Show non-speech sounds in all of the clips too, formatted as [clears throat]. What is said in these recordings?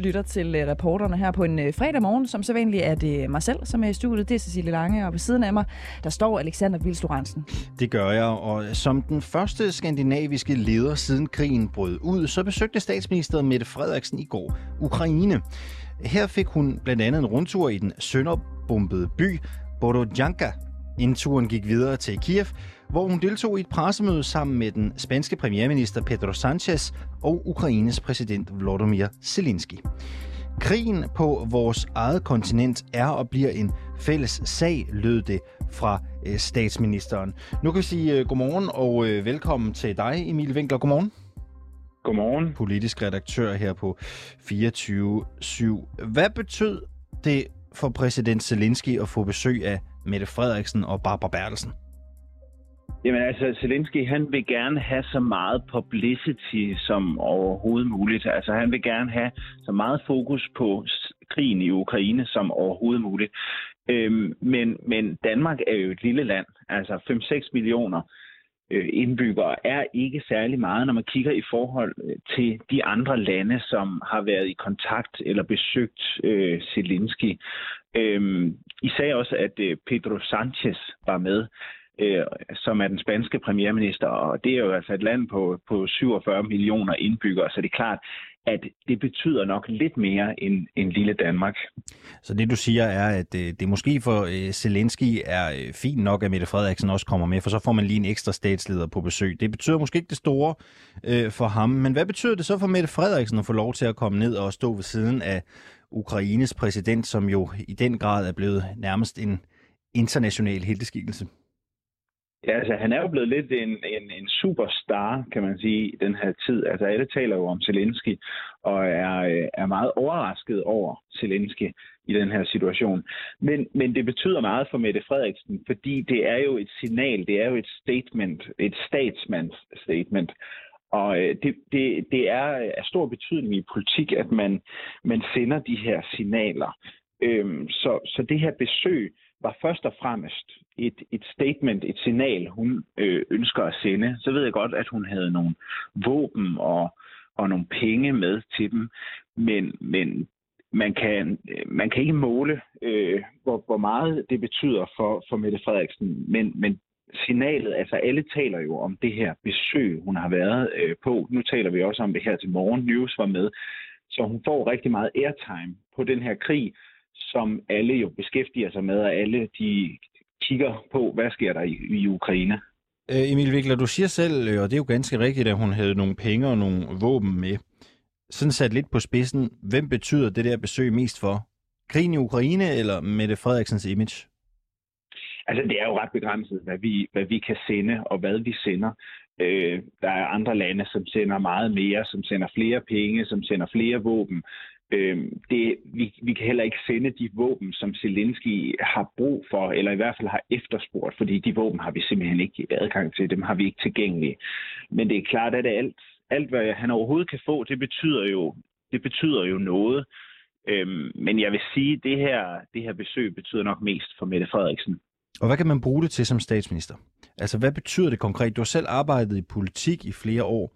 Lytter til øh, rapporterne her på en øh, fredag morgen. Som så vanligt er det mig selv, som er i studiet. Det er Cecilie Lange, og ved siden af mig, der står Alexander Vilstorensen. Det gør jeg, og som den første skandinaviske leder siden krigen brød ud, så besøgte statsminister Mette Frederiksen i går Ukraine. Her fik hun blandt andet en rundtur i den sønderbombede by Borodjanka. Inden turen gik videre til Kiev, hvor hun deltog i et pressemøde sammen med den spanske premierminister Pedro Sanchez og Ukraines præsident Volodymyr Zelensky. Krigen på vores eget kontinent er og bliver en fælles sag, lød det fra øh, statsministeren. Nu kan vi sige øh, godmorgen og øh, velkommen til dig, Emil Winkler. Godmorgen. Godmorgen. Politisk redaktør her på 24-7. Hvad betød det for præsident Zelensky at få besøg af Mette Frederiksen og Barbara Bertelsen? Jamen altså, Zelensky, han vil gerne have så meget publicity som overhovedet muligt. Altså, han vil gerne have så meget fokus på krigen i Ukraine som overhovedet muligt. Øhm, men, men Danmark er jo et lille land, altså 5-6 millioner øh, indbyggere er ikke særlig meget, når man kigger i forhold øh, til de andre lande, som har været i kontakt eller besøgt øh, Zelensky. Øhm, I sagde også, at øh, Pedro Sanchez var med øh, som er den spanske premierminister, og det er jo altså et land på, på 47 millioner indbyggere, så det er klart, at det betyder nok lidt mere end, end lille Danmark. Så det du siger er, at øh, det måske for øh, Zelensky er øh, fint nok, at Mette Frederiksen også kommer med, for så får man lige en ekstra statsleder på besøg. Det betyder måske ikke det store øh, for ham, men hvad betyder det så for Mette Frederiksen at få lov til at komme ned og stå ved siden af Ukraines præsident, som jo i den grad er blevet nærmest en international helteskikkelse? Ja, altså han er jo blevet lidt en, en, en superstar, kan man sige, i den her tid. Altså alle taler jo om Zelensky, og er, er meget overrasket over Zelensky i den her situation. Men, men det betyder meget for Mette Frederiksen, fordi det er jo et signal, det er jo et statement, et statsmands statement. Og øh, det, det, det er af stor betydning i politik, at man, man sender de her signaler. Øhm, så, så det her besøg var først og fremmest et, et statement, et signal, hun øh, ønsker at sende. Så ved jeg godt, at hun havde nogle våben og, og nogle penge med til dem, men, men man, kan, man kan ikke måle, øh, hvor, hvor meget det betyder for, for Mette Frederiksen, men, men signalet, altså alle taler jo om det her besøg, hun har været øh, på. Nu taler vi også om det her til morgen. News var med. Så hun får rigtig meget airtime på den her krig, som alle jo beskæftiger sig med, og alle de kigger på, hvad sker der i, i Ukraine. Øh, Emil Vikler, du siger selv, øh, og det er jo ganske rigtigt, at hun havde nogle penge og nogle våben med. Sådan sat lidt på spidsen, hvem betyder det der besøg mest for? Krigen i Ukraine eller Mette Frederiksens image? Altså, det er jo ret begrænset, hvad vi, hvad vi kan sende og hvad vi sender. Øh, der er andre lande, som sender meget mere, som sender flere penge, som sender flere våben. Øh, det, vi, vi kan heller ikke sende de våben, som Zelensky har brug for, eller i hvert fald har efterspurgt, fordi de våben har vi simpelthen ikke adgang til, dem har vi ikke tilgængelige. Men det er klart, at alt, alt hvad han overhovedet kan få, det betyder jo, det betyder jo noget. Øhm, men jeg vil sige, at det her, det her besøg betyder nok mest for Mette Frederiksen. Og hvad kan man bruge det til som statsminister? Altså, hvad betyder det konkret? Du har selv arbejdet i politik i flere år.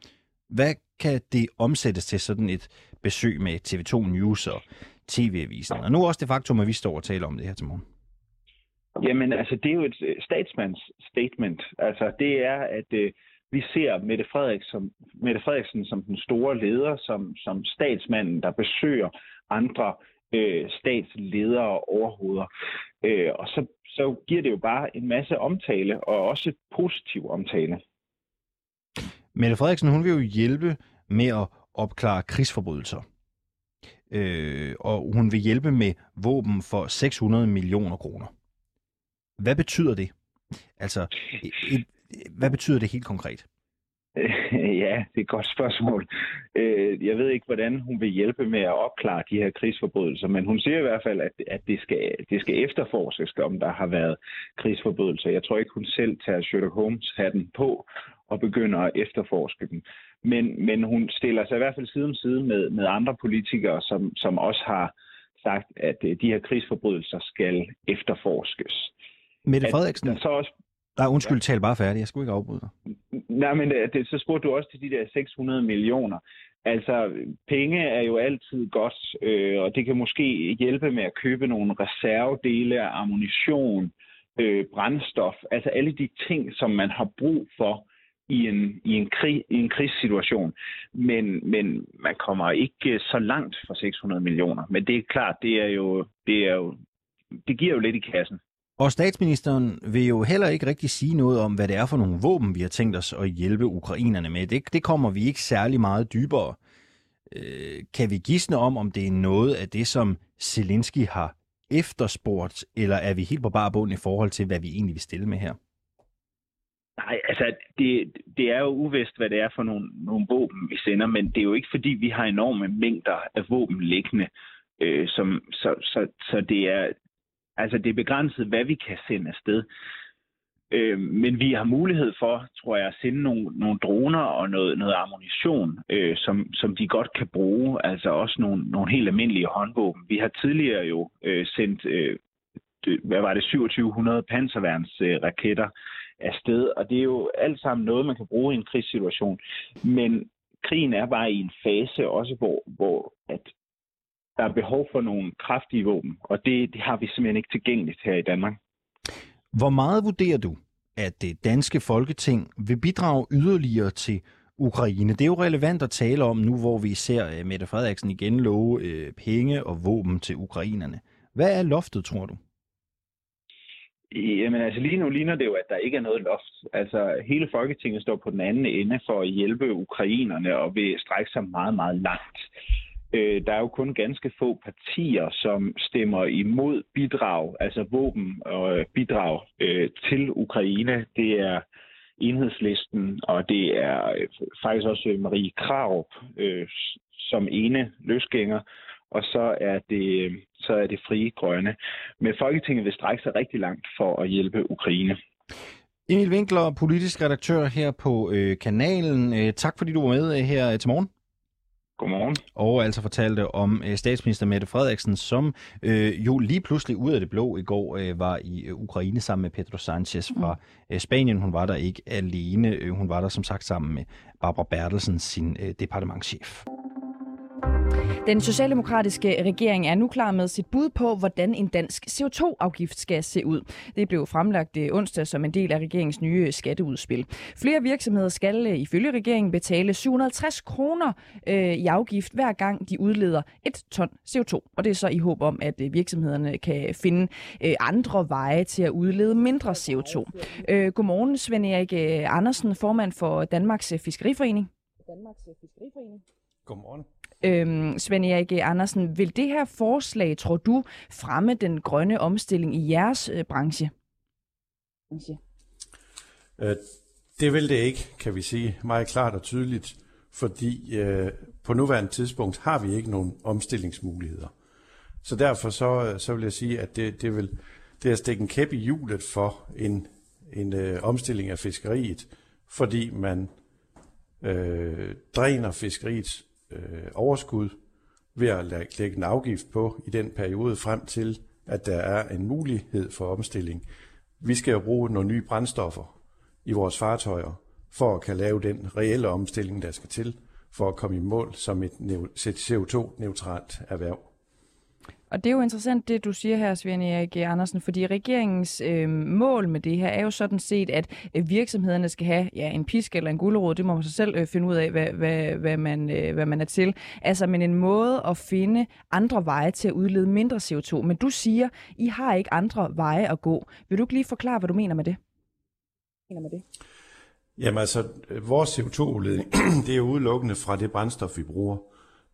Hvad kan det omsættes til sådan et besøg med TV2 News og TV-avisen? Og nu også det faktum, at vi står og taler om det her til morgen. Jamen, altså, det er jo et øh, statsmands statement. Altså, det er, at øh, vi ser Mette, Frederiksen som, Mette Frederiksen som den store leder, som, som statsmanden, der besøger andre øh, statsledere og overhoveder. Øh, og så, så giver det jo bare en masse omtale, og også positiv omtale. Mette Frederiksen, hun vil jo hjælpe med at opklare krigsforbrydelser. Øh, og hun vil hjælpe med våben for 600 millioner kroner. Hvad betyder det? Altså, et, hvad betyder det helt konkret? [laughs] Ja, det er et godt spørgsmål. Øh, jeg ved ikke, hvordan hun vil hjælpe med at opklare de her krigsforbrydelser, men hun siger i hvert fald, at, at det, skal, det skal efterforskes, om der har været krigsforbrydelser. Jeg tror ikke, hun selv tager Sherlock Holmes-hatten på og begynder at efterforske dem. Men, men hun stiller sig i hvert fald side om side med, med andre politikere, som, som også har sagt, at øh, de her krigsforbrydelser skal efterforskes. Mette Frederiksen, så også Nej, undskyld, ja. tal bare færdig. Jeg skulle ikke afbryde dig. Nej, men øh, det, så spurgte du også til de der 600 millioner. Altså, penge er jo altid godt, øh, og det kan måske hjælpe med at købe nogle reservedele ammunition, øh, brændstof, altså alle de ting, som man har brug for i en, i en, krig, i en krigssituation. Men, men man kommer ikke så langt for 600 millioner. Men det er klart, det er jo, det er jo, det giver jo lidt i kassen. Og statsministeren vil jo heller ikke rigtig sige noget om, hvad det er for nogle våben, vi har tænkt os at hjælpe ukrainerne med. Det, det kommer vi ikke særlig meget dybere. Øh, kan vi gisne om, om det er noget af det, som Zelensky har efterspurgt, eller er vi helt på bare bund i forhold til, hvad vi egentlig vil stille med her? Nej, altså det, det er jo uvist, hvad det er for nogle, nogle våben, vi sender, men det er jo ikke fordi, vi har enorme mængder af våben liggende. Øh, som, så, så, så det er altså det er begrænset, hvad vi kan sende afsted. Øh, men vi har mulighed for, tror jeg, at sende nogle, nogle droner og noget, noget ammunition, øh, som, som de godt kan bruge. Altså også nogle, nogle helt almindelige håndvåben. Vi har tidligere jo øh, sendt, øh, hvad var det, 2700 panserværnsraketter øh, afsted, og det er jo alt sammen noget, man kan bruge i en krigssituation. Men krigen er bare i en fase også, hvor, hvor at der er behov for nogle kraftige våben, og det, det har vi simpelthen ikke tilgængeligt her i Danmark. Hvor meget vurderer du, at det danske folketing vil bidrage yderligere til Ukraine? Det er jo relevant at tale om nu, hvor vi ser øh, Mette Frederiksen igen love øh, penge og våben til ukrainerne. Hvad er loftet, tror du? Jamen altså lige nu ligner det jo, at der ikke er noget loft. Altså hele Folketinget står på den anden ende for at hjælpe ukrainerne og vil strække sig meget, meget langt. Øh, der er jo kun ganske få partier, som stemmer imod bidrag, altså våben og øh, bidrag øh, til Ukraine. Det er enhedslisten, og det er øh, faktisk også øh, Marie Krarup øh, som ene løsgænger, og så er det så er det frie grønne. Men Folketinget vil strække sig rigtig langt for at hjælpe Ukraine. Emil Winkler, politisk redaktør her på øh, kanalen. Øh, tak fordi du var med øh, her til morgen. Godmorgen. Og altså fortalte om øh, statsminister Mette Frederiksen, som øh, jo lige pludselig ud af det blå i går øh, var i øh, Ukraine sammen med Pedro Sanchez fra mm. øh, Spanien. Hun var der ikke alene. Øh, hun var der som sagt sammen med Barbara Bertelsen, sin øh, departementchef. Den socialdemokratiske regering er nu klar med sit bud på, hvordan en dansk CO2-afgift skal se ud. Det blev fremlagt øh, onsdag som en del af regeringens nye skatteudspil. Flere virksomheder skal øh, ifølge regeringen betale 750 kroner øh, i afgift hver gang de udleder et ton CO2. Og det er så i håb om, at virksomhederne kan finde andre veje til at udlede mindre CO2. Godmorgen, Svend Erik Andersen, formand for Danmarks Fiskeriforening. Danmarks Fiskeriforening. Godmorgen. Øhm, Svend Erik Andersen, vil det her forslag, tror du, fremme den grønne omstilling i jeres øh, branche? Øh, det vil det ikke, kan vi sige meget klart og tydeligt, fordi øh, på nuværende tidspunkt har vi ikke nogen omstillingsmuligheder. Så derfor så, øh, så vil jeg sige, at det, det vil det er at stikke en kæp i hjulet for en, en øh, omstilling af fiskeriet, fordi man øh, dræner fiskeriets øh, overskud ved at lægge en afgift på i den periode frem til, at der er en mulighed for omstilling. Vi skal jo bruge nogle nye brændstoffer i vores fartøjer, for at kan lave den reelle omstilling, der skal til, for at komme i mål som et CO2-neutralt erhverv. Og det er jo interessant, det du siger her, Svend Erik Andersen, fordi regeringens øh, mål med det her er jo sådan set, at øh, virksomhederne skal have ja, en pisk eller en gulerod. Det må man sig selv øh, finde ud af, hvad, hvad, hvad, man, øh, hvad man er til. Altså, men en måde at finde andre veje til at udlede mindre CO2. Men du siger, I har ikke andre veje at gå. Vil du ikke lige forklare, hvad du mener med det? Mener med det? Jamen altså, vores CO2-udledning, [clears throat] det er udelukkende fra det brændstof, vi bruger.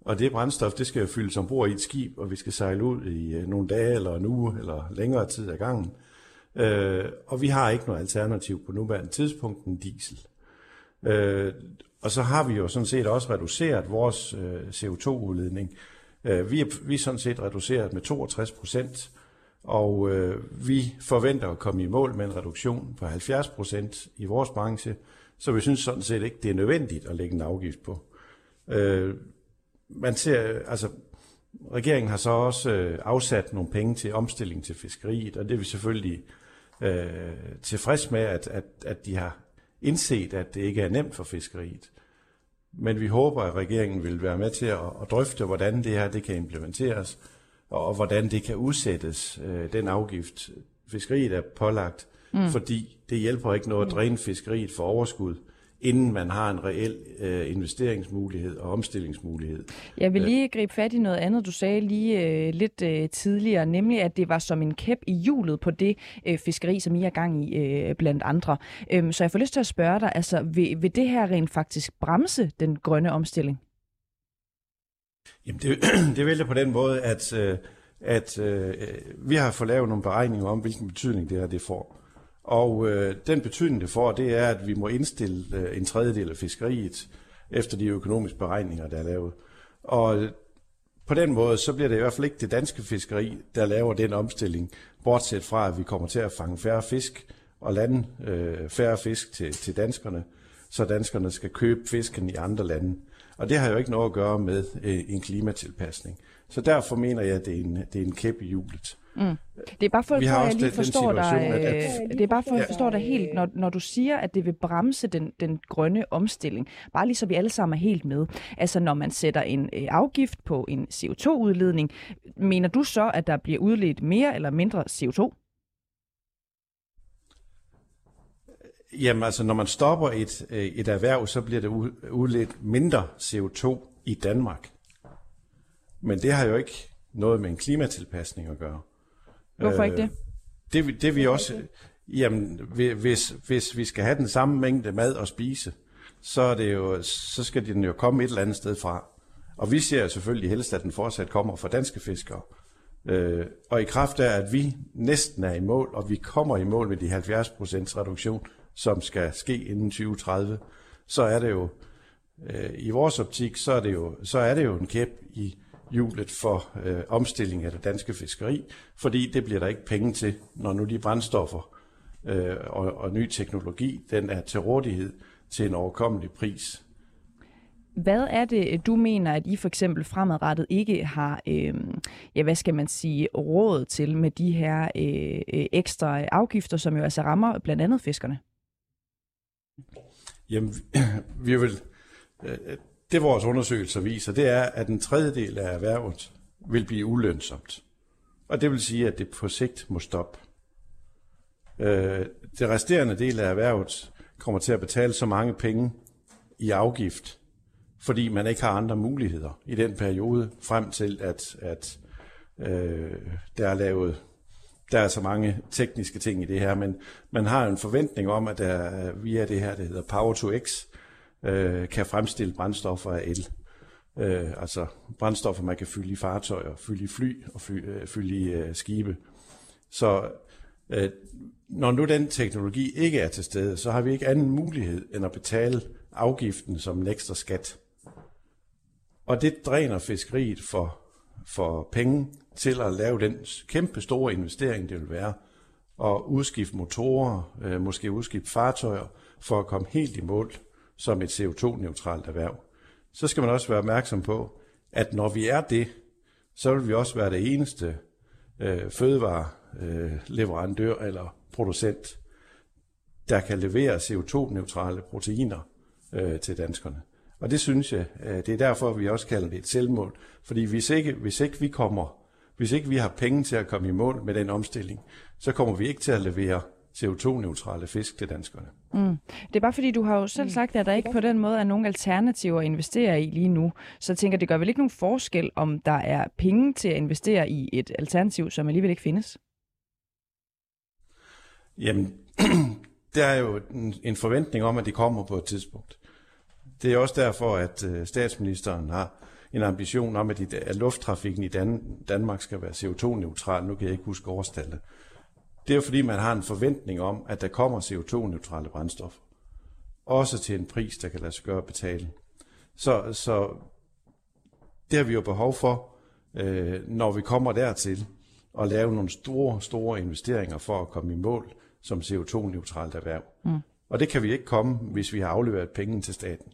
Og det brændstof, det skal fyldes ombord i et skib, og vi skal sejle ud i øh, nogle dage eller en uge eller længere tid ad gangen. Øh, og vi har ikke noget alternativ på nuværende tidspunkt end diesel. Øh, og så har vi jo sådan set også reduceret vores øh, CO2-udledning. Øh, vi, er, vi er sådan set reduceret med 62 procent, og øh, vi forventer at komme i mål med en reduktion på 70 procent i vores branche, så vi synes sådan set ikke, det er nødvendigt at lægge en afgift på. Øh, man ser, altså, regeringen har så også øh, afsat nogle penge til omstilling til fiskeriet, og det er vi selvfølgelig øh, tilfreds med, at, at, at de har indset, at det ikke er nemt for fiskeriet. Men vi håber, at regeringen vil være med til at, at drøfte, hvordan det her det kan implementeres, og, og hvordan det kan udsættes, øh, den afgift, fiskeriet er pålagt, mm. fordi det hjælper ikke noget at dræne fiskeriet for overskud, inden man har en reel øh, investeringsmulighed og omstillingsmulighed. Jeg vil lige gribe fat i noget andet, du sagde lige øh, lidt øh, tidligere, nemlig at det var som en kæp i hjulet på det øh, fiskeri, som I er gang i øh, blandt andre. Øhm, så jeg får lyst til at spørge dig, altså vil, vil det her rent faktisk bremse den grønne omstilling? Jamen det, [clears throat] det vil det på den måde, at, øh, at øh, vi har fået lavet nogle beregninger om, hvilken betydning det her det får. Og øh, den betydning, det får, det er, at vi må indstille øh, en tredjedel af fiskeriet efter de økonomiske beregninger, der er lavet. Og øh, på den måde, så bliver det i hvert fald ikke det danske fiskeri, der laver den omstilling, bortset fra, at vi kommer til at fange færre fisk og lande øh, færre fisk til, til danskerne, så danskerne skal købe fisken i andre lande. Og det har jo ikke noget at gøre med øh, en klimatilpasning. Så derfor mener jeg, at det er en, det er en kæp i hjulet. Mm. Det er bare for, at jeg lige forstår dig, at, det er bare for, at jeg forstår dig helt, når, når du siger, at det vil bremse den, den grønne omstilling. Bare lige så vi alle sammen er helt med. Altså når man sætter en øh, afgift på en CO2-udledning, mener du så, at der bliver udledt mere eller mindre CO2? Jamen altså, når man stopper et, øh, et erhverv, så bliver det udledt mindre CO2 i Danmark. Men det har jo ikke noget med en klimatilpasning at gøre. Hvorfor ikke det? Øh, det, det vi også, jamen, hvis, hvis vi skal have den samme mængde mad at spise, så, er det jo, så skal den jo komme et eller andet sted fra. Og vi ser selvfølgelig helst, at den fortsat kommer fra danske fiskere. Øh, og i kraft af, at vi næsten er i mål, og vi kommer i mål med de 70% reduktion, som skal ske inden 2030, så er det jo, øh, i vores optik, så er det jo, så er det jo en kæp i hjulet for øh, omstilling af det danske fiskeri, fordi det bliver der ikke penge til, når nu de brændstoffer øh, og, og ny teknologi, den er til rådighed til en overkommelig pris. Hvad er det, du mener, at I for eksempel fremadrettet ikke har, øh, ja, hvad skal man sige, råd til med de her øh, ekstra afgifter, som jo altså rammer blandt andet fiskerne? Jamen, vi vil, øh, det vores undersøgelser viser, det er, at en tredjedel af erhvervet vil blive ulønsomt. Og det vil sige, at det på sigt må stoppe. Øh, det resterende del af erhvervet kommer til at betale så mange penge i afgift, fordi man ikke har andre muligheder i den periode, frem til at, at øh, der er lavet der er så mange tekniske ting i det her, men man har en forventning om, at der via det her, det hedder Power to X, øh, kan fremstille brændstoffer af el. Øh, altså brændstoffer, man kan fylde i fartøjer, fylde i fly og fylde, øh, fylde i øh, skibe. Så øh, når nu den teknologi ikke er til stede, så har vi ikke anden mulighed end at betale afgiften som en ekstra skat. Og det dræner fiskeriet for, for penge til at lave den kæmpe store investering, det vil være, og udskifte motorer, øh, måske udskifte fartøjer, for at komme helt i mål som et CO2-neutralt erhverv. Så skal man også være opmærksom på, at når vi er det, så vil vi også være det eneste øh, fødevareleverandør øh, eller producent, der kan levere CO2-neutrale proteiner øh, til danskerne. Og det synes jeg, øh, det er derfor, vi også kalder det et selvmål. Fordi hvis ikke, hvis ikke vi kommer, hvis ikke vi har penge til at komme i mål med den omstilling, så kommer vi ikke til at levere CO2-neutrale fisk til danskerne. Mm. Det er bare fordi, du har jo selv mm. sagt, at der ikke på den måde er nogen alternativer at investere i lige nu. Så jeg tænker, det gør vel ikke nogen forskel, om der er penge til at investere i et alternativ, som alligevel ikke findes? Jamen, [clears throat] der er jo en forventning om, at de kommer på et tidspunkt. Det er også derfor, at øh, statsministeren har en ambition om, at lufttrafikken i Danmark skal være CO2-neutral. Nu kan jeg ikke huske årstallet. Det er jo fordi, man har en forventning om, at der kommer CO2-neutrale brændstoffer. Også til en pris, der kan lade sig gøre at betale. Så, så det har vi jo behov for, øh, når vi kommer dertil, at lave nogle store, store investeringer for at komme i mål som CO2-neutralt erhverv. Mm. Og det kan vi ikke komme, hvis vi har afleveret penge til staten.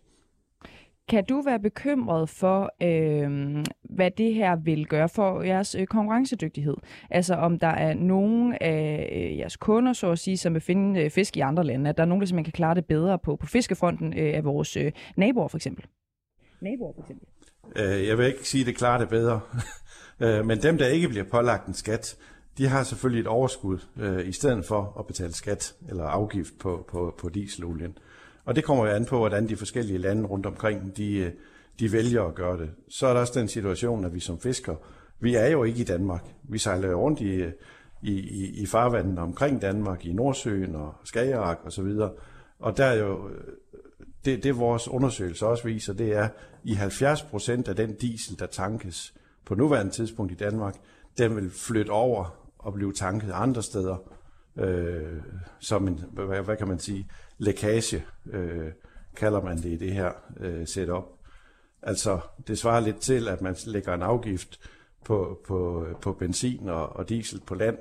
Kan du være bekymret for, øh, hvad det her vil gøre for jeres øh, konkurrencedygtighed? Altså om der er nogen af øh, jeres kunder, så at sige, som vil finde øh, fisk i andre lande, at der er nogen, der simpelthen kan klare det bedre på, på fiskefronten øh, af vores øh, naboer for eksempel? Naboer for eksempel. Øh, jeg vil ikke sige, at det klarer det bedre. [laughs] Øh, men dem, der ikke bliver pålagt en skat, de har selvfølgelig et overskud, øh, i stedet for at betale skat eller afgift på, på, på dieselolien. Og det kommer jo an på, hvordan de forskellige lande rundt omkring, de, øh, de vælger at gøre det. Så er der også den situation, at vi som fisker, vi er jo ikke i Danmark. Vi sejler jo rundt i, øh, i, i, i farvandene omkring Danmark, i Nordsøen og Skagerrak og så videre. Og der er jo, øh, det, det vores undersøgelse også viser, det er, i 70 procent af den diesel, der tankes på nuværende tidspunkt i Danmark, den vil flytte over og blive tanket andre steder, øh, som en, hvad, hvad kan man sige, lækage, øh, kalder man det i det her øh, setup. Altså, det svarer lidt til, at man lægger en afgift på, på, på benzin og, og diesel på land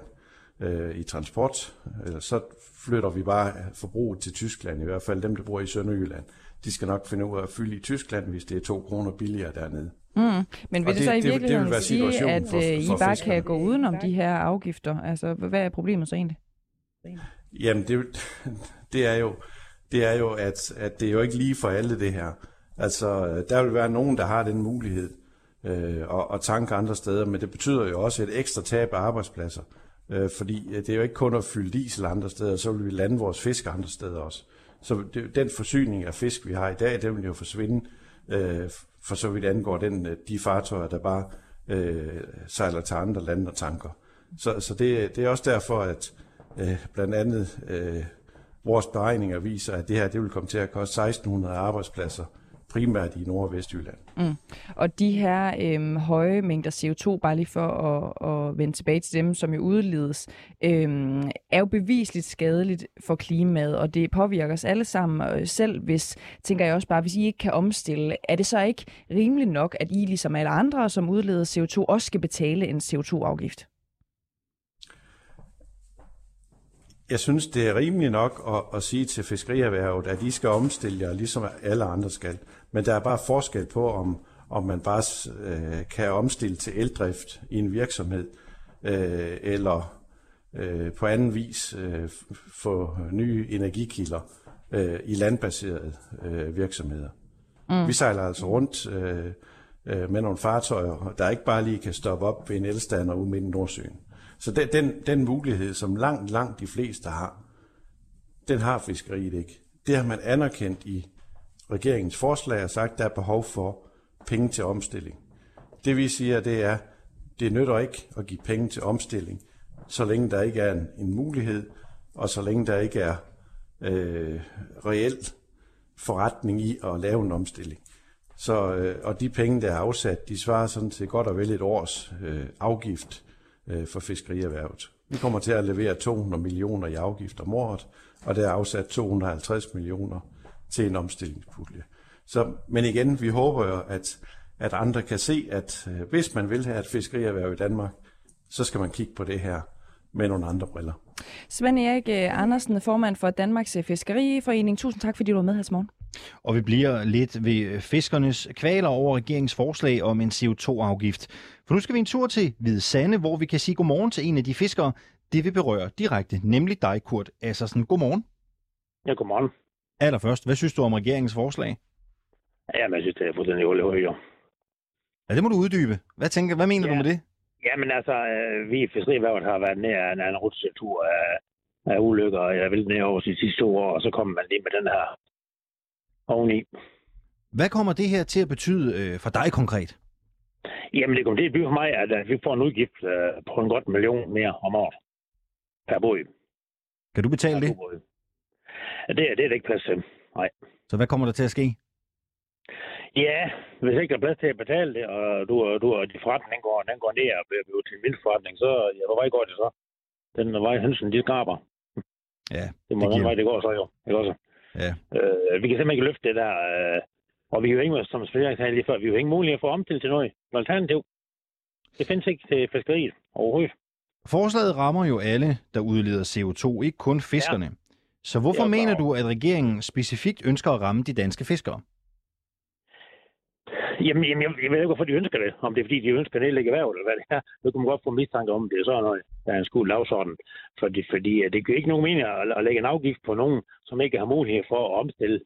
øh, i transport. Eller så flytter vi bare forbruget til Tyskland, i hvert fald dem, der bor i Sønderjylland. De skal nok finde ud af at fylde i Tyskland, hvis det er to kroner billigere dernede. Mm. Men vil det, det så i virkeligheden det, det sige, at for, øh, for I bare fiskerne. kan gå udenom de her afgifter? Altså, hvad er problemet så egentlig? Jamen, det, [laughs] det er jo, det er jo at, at det er jo ikke lige for alle det her. Altså, der vil være nogen, der har den mulighed øh, og, og tanke andre steder, men det betyder jo også et ekstra tab af arbejdspladser. Øh, fordi øh, det er jo ikke kun at fylde diesel andre steder, så vil vi lande vores fisk andre steder også. Så det, den forsyning af fisk, vi har i dag, den vil jo forsvinde øh, for så vidt angår den, øh, de fartøjer, der bare øh, sejler til andre lande og tanker. Så, så det, det er også derfor, at øh, blandt andet øh, vores beregninger viser, at det her det vil komme til at koste 1600 arbejdspladser primært i Nord- og Vestjylland. Mm. Og de her øhm, høje mængder CO2, bare lige for at, at vende tilbage til dem, som jo udledes, øhm, er jo bevisligt skadeligt for klimaet, og det påvirker os alle sammen og selv, hvis, tænker jeg også bare, hvis I ikke kan omstille, er det så ikke rimeligt nok, at I ligesom alle andre, som udleder CO2, også skal betale en CO2-afgift? Jeg synes, det er rimeligt nok at, at sige til fiskerierhvervet, at de skal omstille jer, ligesom alle andre skal. Men der er bare forskel på, om, om man bare øh, kan omstille til eldrift i en virksomhed, øh, eller øh, på anden vis øh, få nye energikilder øh, i landbaserede øh, virksomheder. Mm. Vi sejler altså rundt øh, øh, med nogle fartøjer, der ikke bare lige kan stoppe op ved en elstander ude midt i Nordsøen. Så den, den, den mulighed, som langt, langt de fleste har, den har fiskeriet ikke. Det har man anerkendt i regeringens forslag og sagt, der er behov for penge til omstilling. Det vi siger, det er, det nytter ikke at give penge til omstilling, så længe der ikke er en, en mulighed, og så længe der ikke er øh, reelt forretning i at lave en omstilling. Så, øh, og de penge, der er afsat, de svarer sådan til godt og vel et års øh, afgift øh, for fiskerierhvervet. Vi kommer til at levere 200 millioner i afgift om året, og der er afsat 250 millioner til en omstillingspulje. Så, men igen, vi håber jo, at, at andre kan se, at øh, hvis man vil have et fiskerierhverv i Danmark, så skal man kigge på det her med nogle andre briller. Svend Erik øh, Andersen, formand for Danmarks Fiskeriforening. Tusind tak, fordi du var med her morgen. Og vi bliver lidt ved fiskernes kvaler over regeringens forslag om en CO2-afgift. For nu skal vi en tur til Hvide Sande, hvor vi kan sige godmorgen til en af de fiskere, det vil berøre direkte, nemlig dig, Kurt Assersen. Godmorgen. Ja, godmorgen. Allerførst, hvad synes du om regeringens forslag? Ja, men jeg synes, det er fuldstændig højere. Ja, det må du uddybe. Hvad, tænker, hvad mener ja. du med det? Jamen altså, øh, vi i Fiskeriværvet har været nær en, en rutsjetur af, af ulykker, og jeg vil ned over de sidste to år, og så kommer man lige med den her oveni. Hvad kommer det her til at betyde øh, for dig konkret? Jamen, det kommer til at betyde for mig, at, at vi får en udgift øh, på en godt million mere om året per båd. Kan du betale det? Det, det er det ikke plads til. Nej. Så hvad kommer der til at ske? Ja, hvis ikke der er plads til at betale det, og du, du og de forretning går, den går ned og bliver til en mindre forretning, så ja, hvor vej går det så? Den vej Hansen, de skraber. Ja, det må det den vej, det går så jo. Ikke også? Ja. Øh, vi kan simpelthen ikke løfte det der. Øh, og vi har jo ingen, som jeg sagde lige før, vi har jo ingen mulighed for at omstille til noget. Alternativ. Det findes ikke til fiskeriet overhovedet. Forslaget rammer jo alle, der udleder CO2, ikke kun fiskerne. Ja. Så hvorfor mener du, at regeringen specifikt ønsker at ramme de danske fiskere? Jamen, jamen jeg, jeg ved ikke, hvorfor de ønsker det. Om det er, fordi de ønsker at nedlægge erhverv, eller hvad det er. Nu kan man godt få mistanke om, det er sådan noget, der er en skuld lavsorden. Fordi, fordi det giver ikke nogen mening at, at lægge en afgift på nogen, som ikke har mulighed for at omstille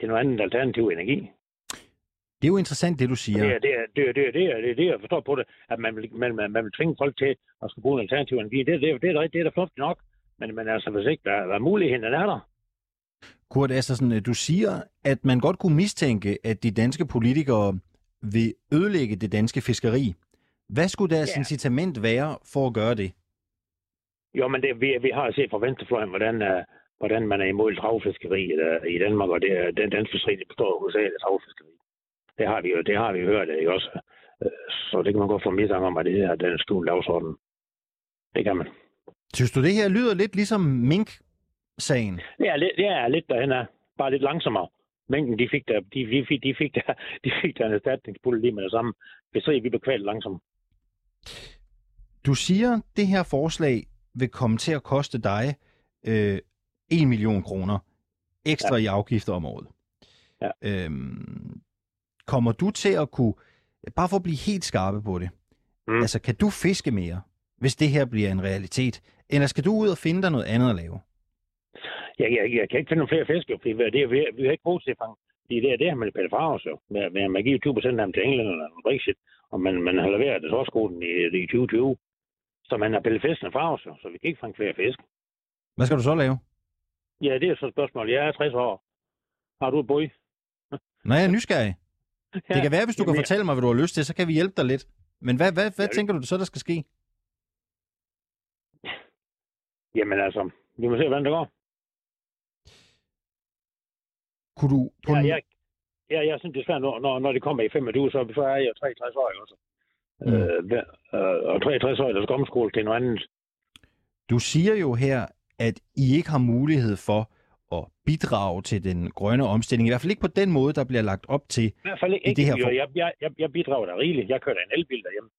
til noget andet alternativ energi. Det er jo interessant, det du siger. Det er det, er, det, er, det, er, det, er, det, er, det jeg forstår på det, at man vil, man, man, man vil tvinge folk til at skulle bruge en alternativ energi. Det, det, det, det, er, det er da flot nok, men, men altså, hvis ikke der, der er muligheden, er der. Kurt Assersen, du siger, at man godt kunne mistænke, at de danske politikere vil ødelægge det danske fiskeri. Hvad skulle deres ja. incitament være for at gøre det? Jo, men det, vi, vi har set fra venstrefløjen, hvordan, uh, hvordan man er imod travfiskeri uh, i Danmark, og det, den danske fiskeri det består hovedsageligt af travfiskeri. Det har vi jo det har vi hørt, ikke også? Uh, så det kan man godt få mistanke om, at det her den skjult dagsorden. Det kan man. Synes du, det her lyder lidt ligesom mink-sagen? Det er lidt, det er lidt derhen er. Bare lidt langsommere. Mængden, de fik der, de, de, fik, de fik der, [laughs] de fik der en erstatningspulle lige med det samme. Hvis så vi blev kvalt langsomt. Du siger, det her forslag vil komme til at koste dig øh, 1 million kroner ekstra ja. i afgifter om året. Ja. Øhm, kommer du til at kunne, bare for at blive helt skarpe på det, mm. altså kan du fiske mere, hvis det her bliver en realitet? Eller skal du ud og finde dig noget andet at lave? Jeg, jeg, jeg kan ikke finde nogle flere fisk, fordi det er, vi, vi har ikke brug til at fange. Det er det, det har man Pelle Favres jo. Med, med, man giver 20 procent af dem til England eller Brexit, og man, man har leveret det torskoden i, i 2020. Så man har pillet fiskene fra os, så vi kan ikke fange flere fisk. Hvad skal du så lave? Ja, det er så et spørgsmål. Jeg er 60 år. Har du et bøj? [laughs] Nej, jeg er nysgerrig. Ja, det kan være, hvis du kan fortælle mig, hvad du har lyst til, så kan vi hjælpe dig lidt. Men hvad, hvad, hvad ja, tænker du så, der skal ske? Jamen altså, vi må se, hvordan det går. Kunne du... På ja, jeg, ja, jeg synes, det er svært, når, når, når det kommer i 25, så, så er jeg 63 år også. Mm. Øh, øh, og 63 år, der skal omskole til noget andet. Du siger jo her, at I ikke har mulighed for at bidrage til den grønne omstilling. I hvert fald ikke på den måde, der bliver lagt op til I hvert fald ikke. I det her for... jeg, jeg, jeg, jeg bidrager da rigeligt. Jeg kører da en elbil derhjemme.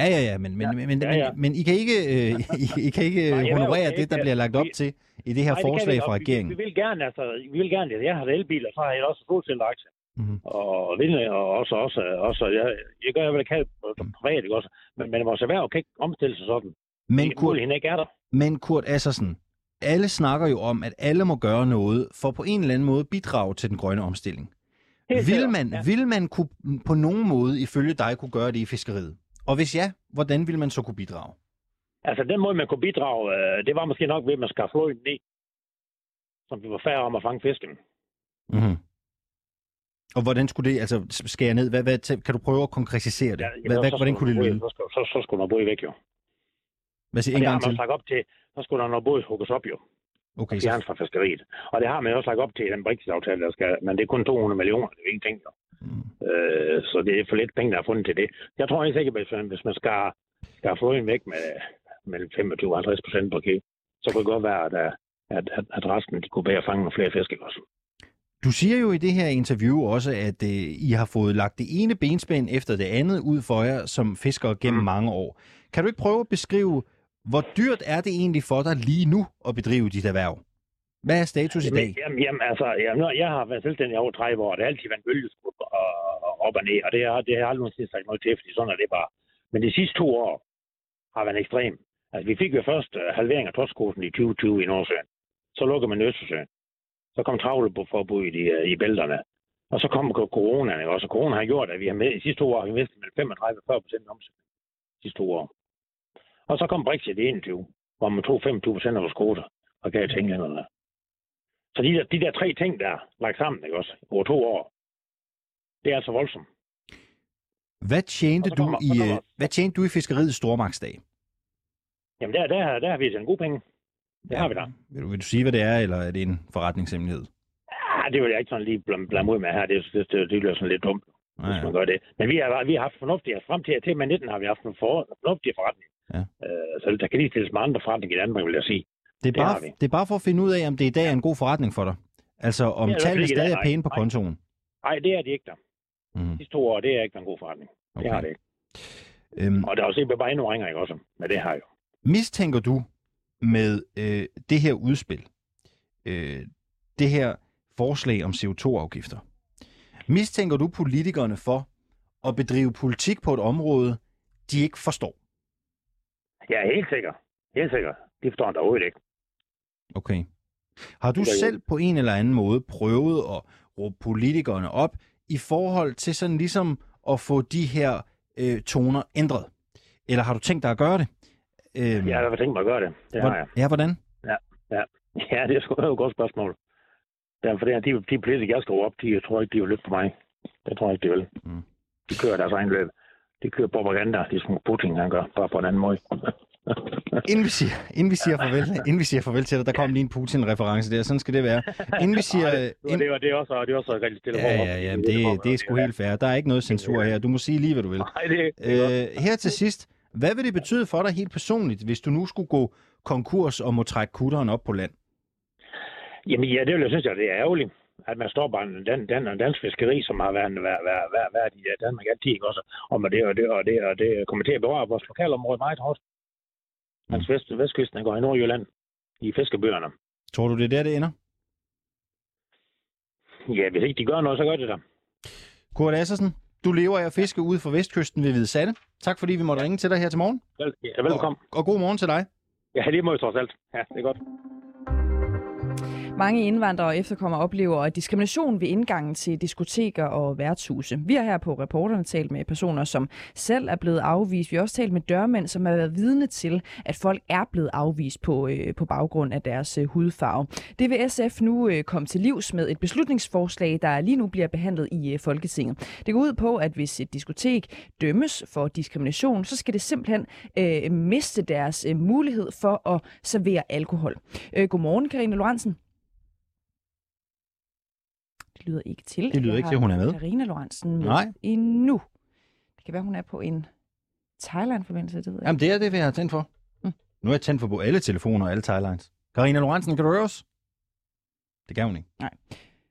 Ja, ja, ja, men, men, ja, men, ja, ja. men, men I kan ikke, øh, [laughs] I, I kan ikke Nej, honorere det, der bliver lagt op til i det her Nej, forslag fra regeringen. Vi, vi, vil gerne, altså, vi vil gerne, jeg har elbil, og så har jeg også solcelleaktier. Mm-hmm. Og vinde, og også, også, også jeg, jeg gør, hvad jeg kan privat, ikke også? Men, men vores erhverv kan ikke omstille sig sådan. Men Kurt, ikke er der. men Kurt Assersen, alle snakker jo om, at alle må gøre noget for på en eller anden måde bidrage til den grønne omstilling. Vil man, ja. vil man kunne, på nogen måde ifølge dig kunne gøre det i fiskeriet? Og hvis ja, hvordan vil man så kunne bidrage? Altså den måde, man kunne bidrage, øh, det var måske nok ved, at man skal flå ned, som vi var færre om at fange fisken. Mm-hmm. Og hvordan skulle det altså skære ned? Hvad, hvad, kan du prøve at konkretisere det? Ja, hvad, hvad, hvordan kunne det lyde? Så, så, så skulle der både væk jo. Hvad siger en gang til? Lagt op til, så skulle der noget både hugges op jo. Okay, så... fra fiskeriet. Og det har man også lagt op til i den Brexit-aftale, der skal, men det er kun 200 millioner, det er ingenting jo. Mm. Øh, så det er for lidt penge, der er fundet til det. Jeg tror ikke sikkert, hvis hvis man skal, skal få en væk med mellem 25 og 50 procent på kilo, så kunne det godt være, at, at, at, at resten de kunne bære fange nogle flere fisk også. Du siger jo i det her interview også, at øh, I har fået lagt det ene benspænd efter det andet ud for jer som fiskere gennem mm. mange år. Kan du ikke prøve at beskrive, hvor dyrt er det egentlig for dig lige nu at bedrive dit erhverv? Hvad er status jamen, i dag? Jamen, jamen altså, jamen, jeg har været selvstændig over 30 år, og det har altid været en bølgeskub og, og op og ned, og det har, det har jeg aldrig nogensinde sagt noget til, fordi sådan er det bare. Men de sidste to år har været ekstrem. Altså, vi fik jo først uh, halvering af torskosen i 2020 i Nordsjøen. Så lukker man Østersøen. Så kom travleforbuddet i, uh, i bælterne. Og så kom corona, ikke? også corona har gjort, at vi har med, i sidste to år har vi mistet mellem 35 og 40 procent omsætning. sidste to år. Og så kom Brexit i 21, hvor man tog 25 procent af vores kvoter og gav til englænderne. Så de der, de der tre ting, der er lagt sammen, ikke også, over to år, det er altså voldsomt. Hvad tjente, kommer, du i, kommer, hvad tjente du i fiskeriets stormagtsdag? Jamen, der, der, der har vi en god penge. Det ja, har vi da. Vil du, vil du sige, hvad det er, eller er det en forretningshemmelighed? Ja, det vil jeg ikke sådan lige blame ud med her. Det, det, det, det bliver sådan lidt dumt, ja, hvis man gør det. Men vi har, vi har haft fornuftige, frem til, til med 19 har vi haft en for, fornuftig forretning. Ja. Øh, så der kan lige stilles med andre forretninger i Danmark, vil jeg sige. Det er, bare, det, er bare for at finde ud af, om det i dag er en god forretning for dig. Altså, om tallene stadig er pæne på nej. kontoen. Nej, det er det ikke der. Mm. De to år, det er ikke en god forretning. Okay. Det har det ikke. Øhm, og der er også ikke bare endnu ringer, ikke også? Men det har jo. Mistænker du med øh, det her udspil, øh, det her forslag om CO2-afgifter, mistænker du politikerne for at bedrive politik på et område, de ikke forstår? Jeg er helt sikker. Helt sikker. De forstår han overhovedet ikke. Okay. Har du selv på en eller anden måde prøvet at råbe politikerne op i forhold til sådan ligesom at få de her øh, toner ændret? Eller har du tænkt dig at gøre det? Øhm, Jeg har tænkt mig at gøre det. Det har jeg. Ja, hvordan? Ja, [laughs] det er sgu et godt spørgsmål. Det er, de, de politikere, jeg skal op, de jeg tror ikke, de vil lytte på mig. Det tror jeg ikke, de vil. Mm. De kører deres egen løb. De kører propaganda, de som Putin han gør, bare på en anden måde. [laughs] Inden vi siger, inden vi siger, farvel, inden vi siger farvel til dig, der kom lige en Putin-reference der. Sådan skal det være. Inden vi siger... [laughs] det, ind- det, var, det, er også, det er også rigtig stille Ja, ja, ja, det, det er sgu helt fair. Der er ikke noget censur her. Du må sige lige, hvad du vil. Nej, det, det. Øh, her til sidst, hvad vil det betyde for dig helt personligt, hvis du nu skulle gå konkurs og må trække kutteren op på land? Jamen ja, det vil jeg synes, jeg, det er ærgerligt, at man står bare den, den, den dansk fiskeri, som har været, været, været, været, været i øh, Danmark altid, ikke også? Om at det, og det, og det, og det kommer til at berøre vores lokalområde meget hårdt. Hans vest, vestkysten går i Nordjylland i fiskebøgerne. Tror du, det er der, det ender? Ja, hvis ikke de gør noget, så gør det der. Kurt Assersen, du lever af at fiske ude for vestkysten ved Hvide Sande. Tak fordi vi måtte ringe til dig her til morgen. Vel, ja, velkommen. Og, og god morgen til dig. Ja, det må jo trods alt. Ja, det er godt. Mange indvandrere og efterkommere oplever diskrimination ved indgangen til diskoteker og værtshuse. Vi har her på reporterne talt med personer, som selv er blevet afvist. Vi har også talt med dørmænd, som har været vidne til, at folk er blevet afvist på, øh, på baggrund af deres øh, hudfarve. Det vil SF nu øh, komme til livs med et beslutningsforslag, der lige nu bliver behandlet i øh, Folketinget. Det går ud på, at hvis et diskotek dømmes for diskrimination, så skal det simpelthen øh, miste deres øh, mulighed for at servere alkohol. Øh, godmorgen, Karine Lorentzen. Det lyder ikke til. Det lyder ikke til, hun er med. Karina Lorentzen med Nej. endnu. Det kan være, hun er på en Thailand-forbindelse, det ved jeg. Jamen, det er det, vi har tændt for. Mm. Nu er jeg tændt for på alle telefoner og alle timelines. Karina Lorentzen, kan du høre os? Det kan hun ikke.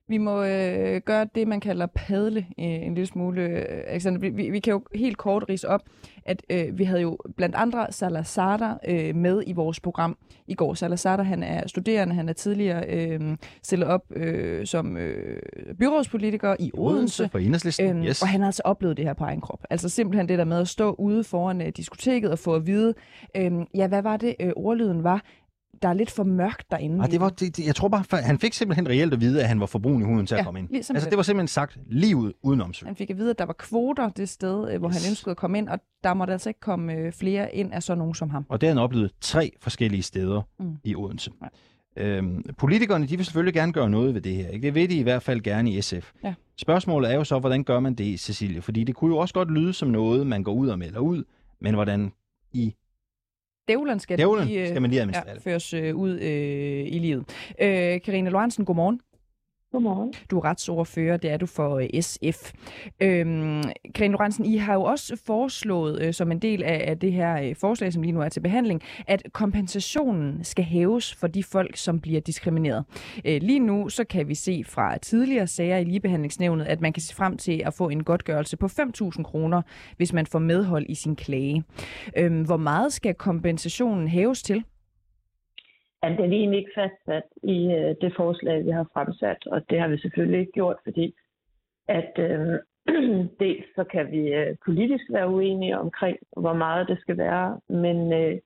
Vi må øh, gøre det, man kalder padle øh, en lille smule. Øh, Alexander. Vi, vi, vi kan jo helt kort rise op, at øh, vi havde jo blandt andre Salazar øh, med i vores program i går. Salazar, han er studerende, han er tidligere øh, stillet op øh, som øh, byrådspolitiker i Odense. For enhedslisten, Øhm, yes. Og han har altså oplevet det her på egen krop. Altså simpelthen det der med at stå ude foran øh, diskoteket og få at vide, øhm, ja, hvad var det, øh, ordlyden var? Der er lidt for mørkt derinde. Ah, det var, det, det, jeg tror bare, han fik simpelthen reelt at vide, at han var for brun i huden til at Ja, komme ind. Altså, det var simpelthen sagt lige ud, uden omsøg. Han fik at vide, at der var kvoter det sted, øh, hvor Yes. han ønskede at komme ind, og der måtte altså ikke komme øh, flere ind af sådan nogen som ham. Og det har han oplevet tre forskellige steder mm. i Odense. Nej. Øhm, politikerne de vil selvfølgelig gerne gøre noget ved det her. Ikke? Det vil de i hvert fald gerne i SF. Ja. Spørgsmålet er jo så, hvordan gør man det, Cecilie? Fordi det kunne jo også godt lyde som noget, man går ud og melder ud, men hvordan i Dævlen skal, dævlen lige, øh, skal man lige administrere ja, det? føres øh, ud øh, i livet. Øh, Karina Lorentzen, godmorgen. Godmorgen. Du er retsordfører, det er du for øh, SF. Øhm, Karin Lorentzen, I har jo også foreslået, øh, som en del af, af det her øh, forslag, som lige nu er til behandling, at kompensationen skal hæves for de folk, som bliver diskrimineret. Øh, lige nu så kan vi se fra tidligere sager i ligebehandlingsnævnet, at man kan se frem til at få en godtgørelse på 5.000 kroner, hvis man får medhold i sin klage. Øhm, hvor meget skal kompensationen hæves til? At den er egentlig ikke fastsat i øh, det forslag, vi har fremsat, og det har vi selvfølgelig ikke gjort, fordi at øh, [clears throat] dels så kan vi øh, politisk være uenige omkring, hvor meget det skal være, men, øh,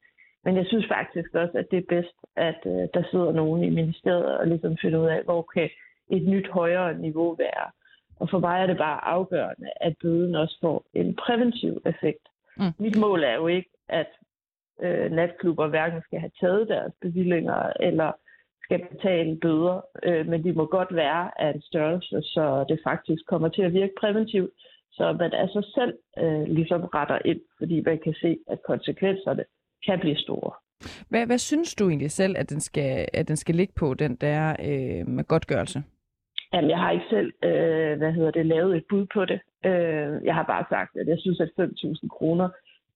men jeg synes faktisk også, at det er bedst, at øh, der sidder nogen i ministeriet og ligesom finder ud af, hvor kan et nyt højere niveau være. Og for mig er det bare afgørende, at bøden også får en præventiv effekt. Mm. Mit mål er jo ikke, at øh, natklubber hverken skal have taget deres bevillinger eller skal betale bøder, øh, men de må godt være af en størrelse, så det faktisk kommer til at virke præventivt, så man altså selv øh, ligesom retter ind, fordi man kan se, at konsekvenserne kan blive store. Hvad, hvad synes du egentlig selv, at den skal, at den skal ligge på, den der øh, med godtgørelse? Jamen, jeg har ikke selv, øh, hvad hedder det, lavet et bud på det. Øh, jeg har bare sagt, at jeg synes, at 5.000 kroner,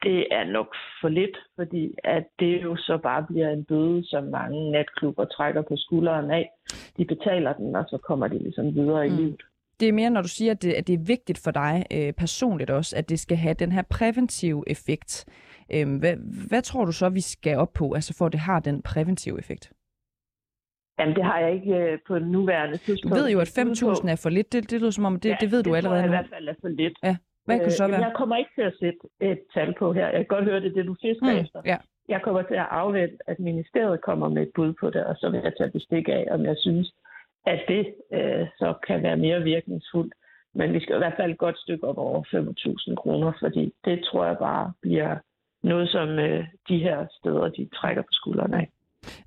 det er nok for lidt, fordi at det jo så bare bliver en bøde, som mange natklubber trækker på skulderen af. De betaler den, og så kommer de ligesom videre Mm. i livet. Det er mere, når du siger, at det, at det er vigtigt for dig øh, personligt også, at det skal have den her præventive effekt. Øh, hvad, hvad tror du så, vi skal op på, altså for at det har den præventive effekt? Jamen, det har jeg ikke øh, på nuværende Du tidspunkt. ved jo, at et bud på. 5.000 er for lidt. Det, det lyder som om, det, Ja, det ved du det allerede tror jeg nu. i hvert fald er for lidt. Ja. Hvad kunne så være? Jeg kommer ikke til at sætte et tal på her. Jeg kan godt høre det, det du fisker mm, efter. Ja. Jeg kommer til at afvente, at ministeriet kommer med et bud på det, og så vil jeg tage bestik af, om jeg synes, at det øh, så kan være mere virkningsfuldt. Men vi skal i hvert fald et godt stykke op over 5.000 kroner, fordi det tror jeg bare bliver noget, som øh, de her steder, de trækker på skuldrene af.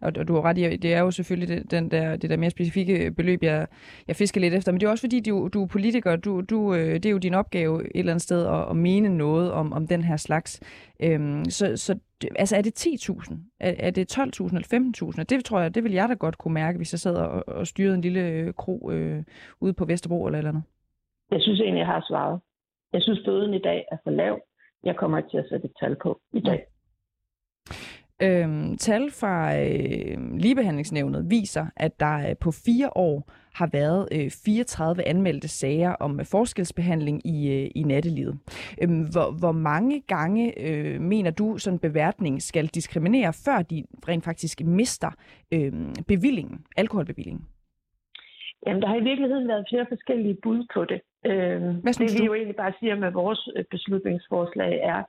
Og du har ret i, det er jo selvfølgelig det, den der, det der mere specifikke beløb, jeg, jeg fisker lidt efter. Men det er også fordi, du, du er politiker. Du, du, øh, det er jo din opgave et eller andet sted at, at mene noget om, om den her slags. Øhm, så, så altså er det 10.000? Er, er det 12.000 eller 15.000? Det tror jeg, det vil jeg da godt kunne mærke, hvis jeg sad og, og styrede en lille øh, kro øh, ude på Vesterbro eller eller andet. Jeg synes egentlig, jeg har svaret. Jeg synes, bøden i dag er for lav. Jeg kommer ikke til at sætte et tal på i dag. Øhm, tal fra øh, ligebehandlingsnævnet viser, at der øh, på fire år har været øh, 34 anmeldte sager om øh, forskelsbehandling i, øh, i nattelivet. Øhm, hvor, hvor mange gange øh, mener du, sådan beværtning skal diskriminere, før de rent faktisk mister øh, bevillingen, alkoholbevillingen? Jamen, der har i virkeligheden været flere forskellige bud på det. Øh, Hvad synes det vi du? jo egentlig bare siger med vores øh, beslutningsforslag er,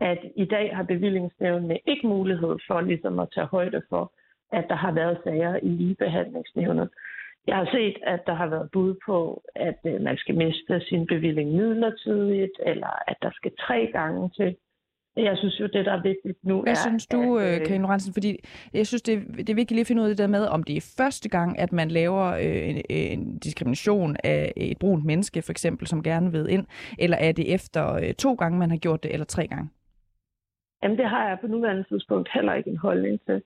at i dag har bevillingsnævnene ikke mulighed for ligesom at tage højde for, at der har været sager i ligebehandlingsnævnet. Jeg har set, at der har været bud på, at øh, man skal miste sin bevilling midlertidigt, eller at der skal tre gange til. Jeg synes jo, det der er vigtigt nu Hvad er... synes du, at, øh, Karin Lorentzen? Fordi jeg synes, det, det er vigtigt lige at finde ud af det der med, om det er første gang, at man laver øh, en, en diskrimination af et brunt menneske, for eksempel, som gerne vil ind, eller er det efter øh, to gange, man har gjort det, eller tre gange? Jamen, det har jeg på nuværende tidspunkt heller ikke en holdning til.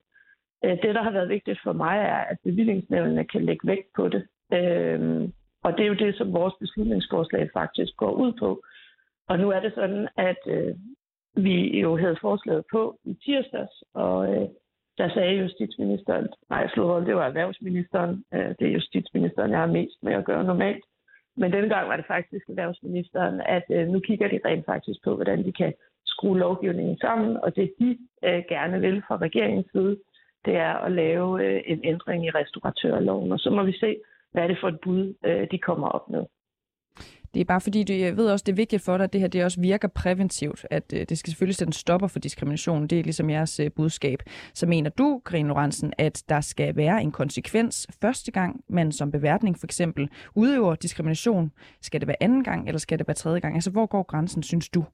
Øh, det, der har været vigtigt for mig, er, at bevillingsnævnene kan lægge vægt på det. Øh, og det er jo det, som vores beslutningsforslag faktisk går ud på. Og nu er det sådan, at øh, vi jo havde forslaget på i tirsdags, og der sagde justitsministeren, nej, slog hold, det var erhvervsministeren, det er justitsministeren, jeg har mest med at gøre normalt. Men denne gang var det faktisk erhvervsministeren, at nu kigger de rent faktisk på, hvordan de kan skrue lovgivningen sammen, og det de øh, gerne vil fra regeringens side, det er at lave øh, en ændring i restauratørloven, og så må vi se, hvad er det for et bud, øh, de kommer op med. Det er bare fordi, du, jeg ved også, det er vigtigt for dig, at det her det også virker præventivt, at øh, det skal selvfølgelig sætte en stopper for diskrimination. Det er ligesom jeres øh, budskab. Så mener du, Grine Lorentzen, at der skal være en konsekvens første gang, man som beværtning for eksempel udøver diskrimination? Skal det være anden gang, eller skal det være tredje gang? Altså, hvor går grænsen, synes du?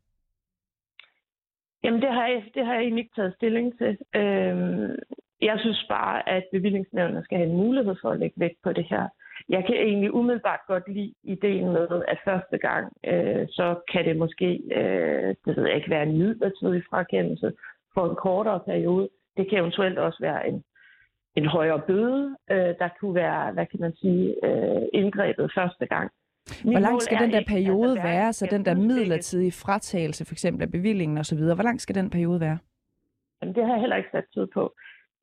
Jamen, det har jeg, det har jeg egentlig ikke taget stilling til. Øhm, jeg synes bare, at bevillingsnævnene skal have en mulighed for at lægge vægt på det her. Jeg kan egentlig umiddelbart godt lide ideen med, at første gang, øh, så kan det måske, øh, det ved jeg ikke, være en midlertidig frakendelse for en kortere periode. Det kan eventuelt også være en, en højere bøde. Øh, der kunne være, hvad kan man sige, øh, indgrebet første gang. Hvor lang skal den der periode være, så den der midlertidige fratagelse for eksempel af bevillingen osv., hvor lang skal den periode være? Jamen, det har jeg heller ikke sat tid på.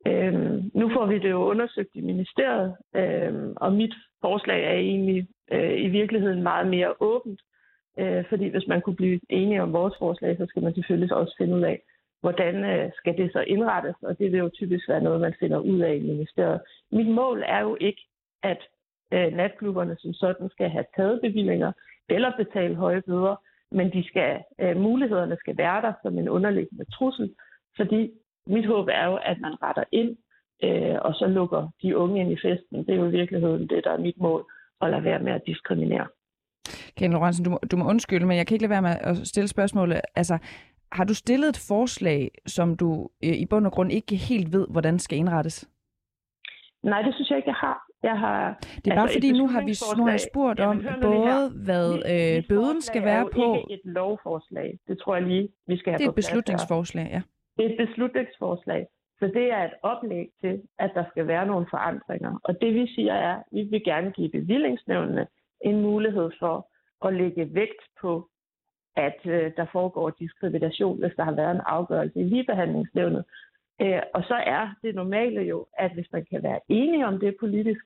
Øhm, nu får vi det jo undersøgt i ministeriet, øhm, og mit forslag er egentlig øh, i virkeligheden meget mere åbent. Øh, fordi hvis man kunne blive enige om vores forslag, så skal man selvfølgelig også finde ud af, hvordan øh, skal det så indrettes, og det vil jo typisk være noget, man finder ud af i ministeriet. Mit mål er jo ikke, at øh, natklubberne som sådan skal have taget bevillinger eller betale høje bøder, men de skal, øh, mulighederne skal være der som en underliggende trussel, fordi mit håb er jo, at man retter ind, øh, og så lukker de unge ind i festen. Det er jo i virkeligheden det, der er mit mål, at lade være med at diskriminere. Ken Lorentzen, du, må- du må undskylde, men jeg kan ikke lade være med at stille spørgsmålet. Altså, har du stillet et forslag, som du øh, i bund og grund ikke helt ved, hvordan skal indrettes? Nej, det synes jeg ikke, jeg har. Jeg har Det er bare altså, fordi, nu har vi nu har jeg spurgt om Jamen, både, hvad øh, bøden skal er være på. ikke et lovforslag. Det tror jeg lige, vi skal have Det er et her. beslutningsforslag, ja. Det er et beslutningsforslag. Så det er et oplæg til, at der skal være nogle forandringer. Og det vi siger er, at vi vil gerne give bevillingsnævnene en mulighed for at lægge vægt på, at øh, der foregår diskrimination, hvis der har været en afgørelse i ligebehandlingsnævnet. Øh, og så er det normale jo, at hvis man kan være enige om det politisk,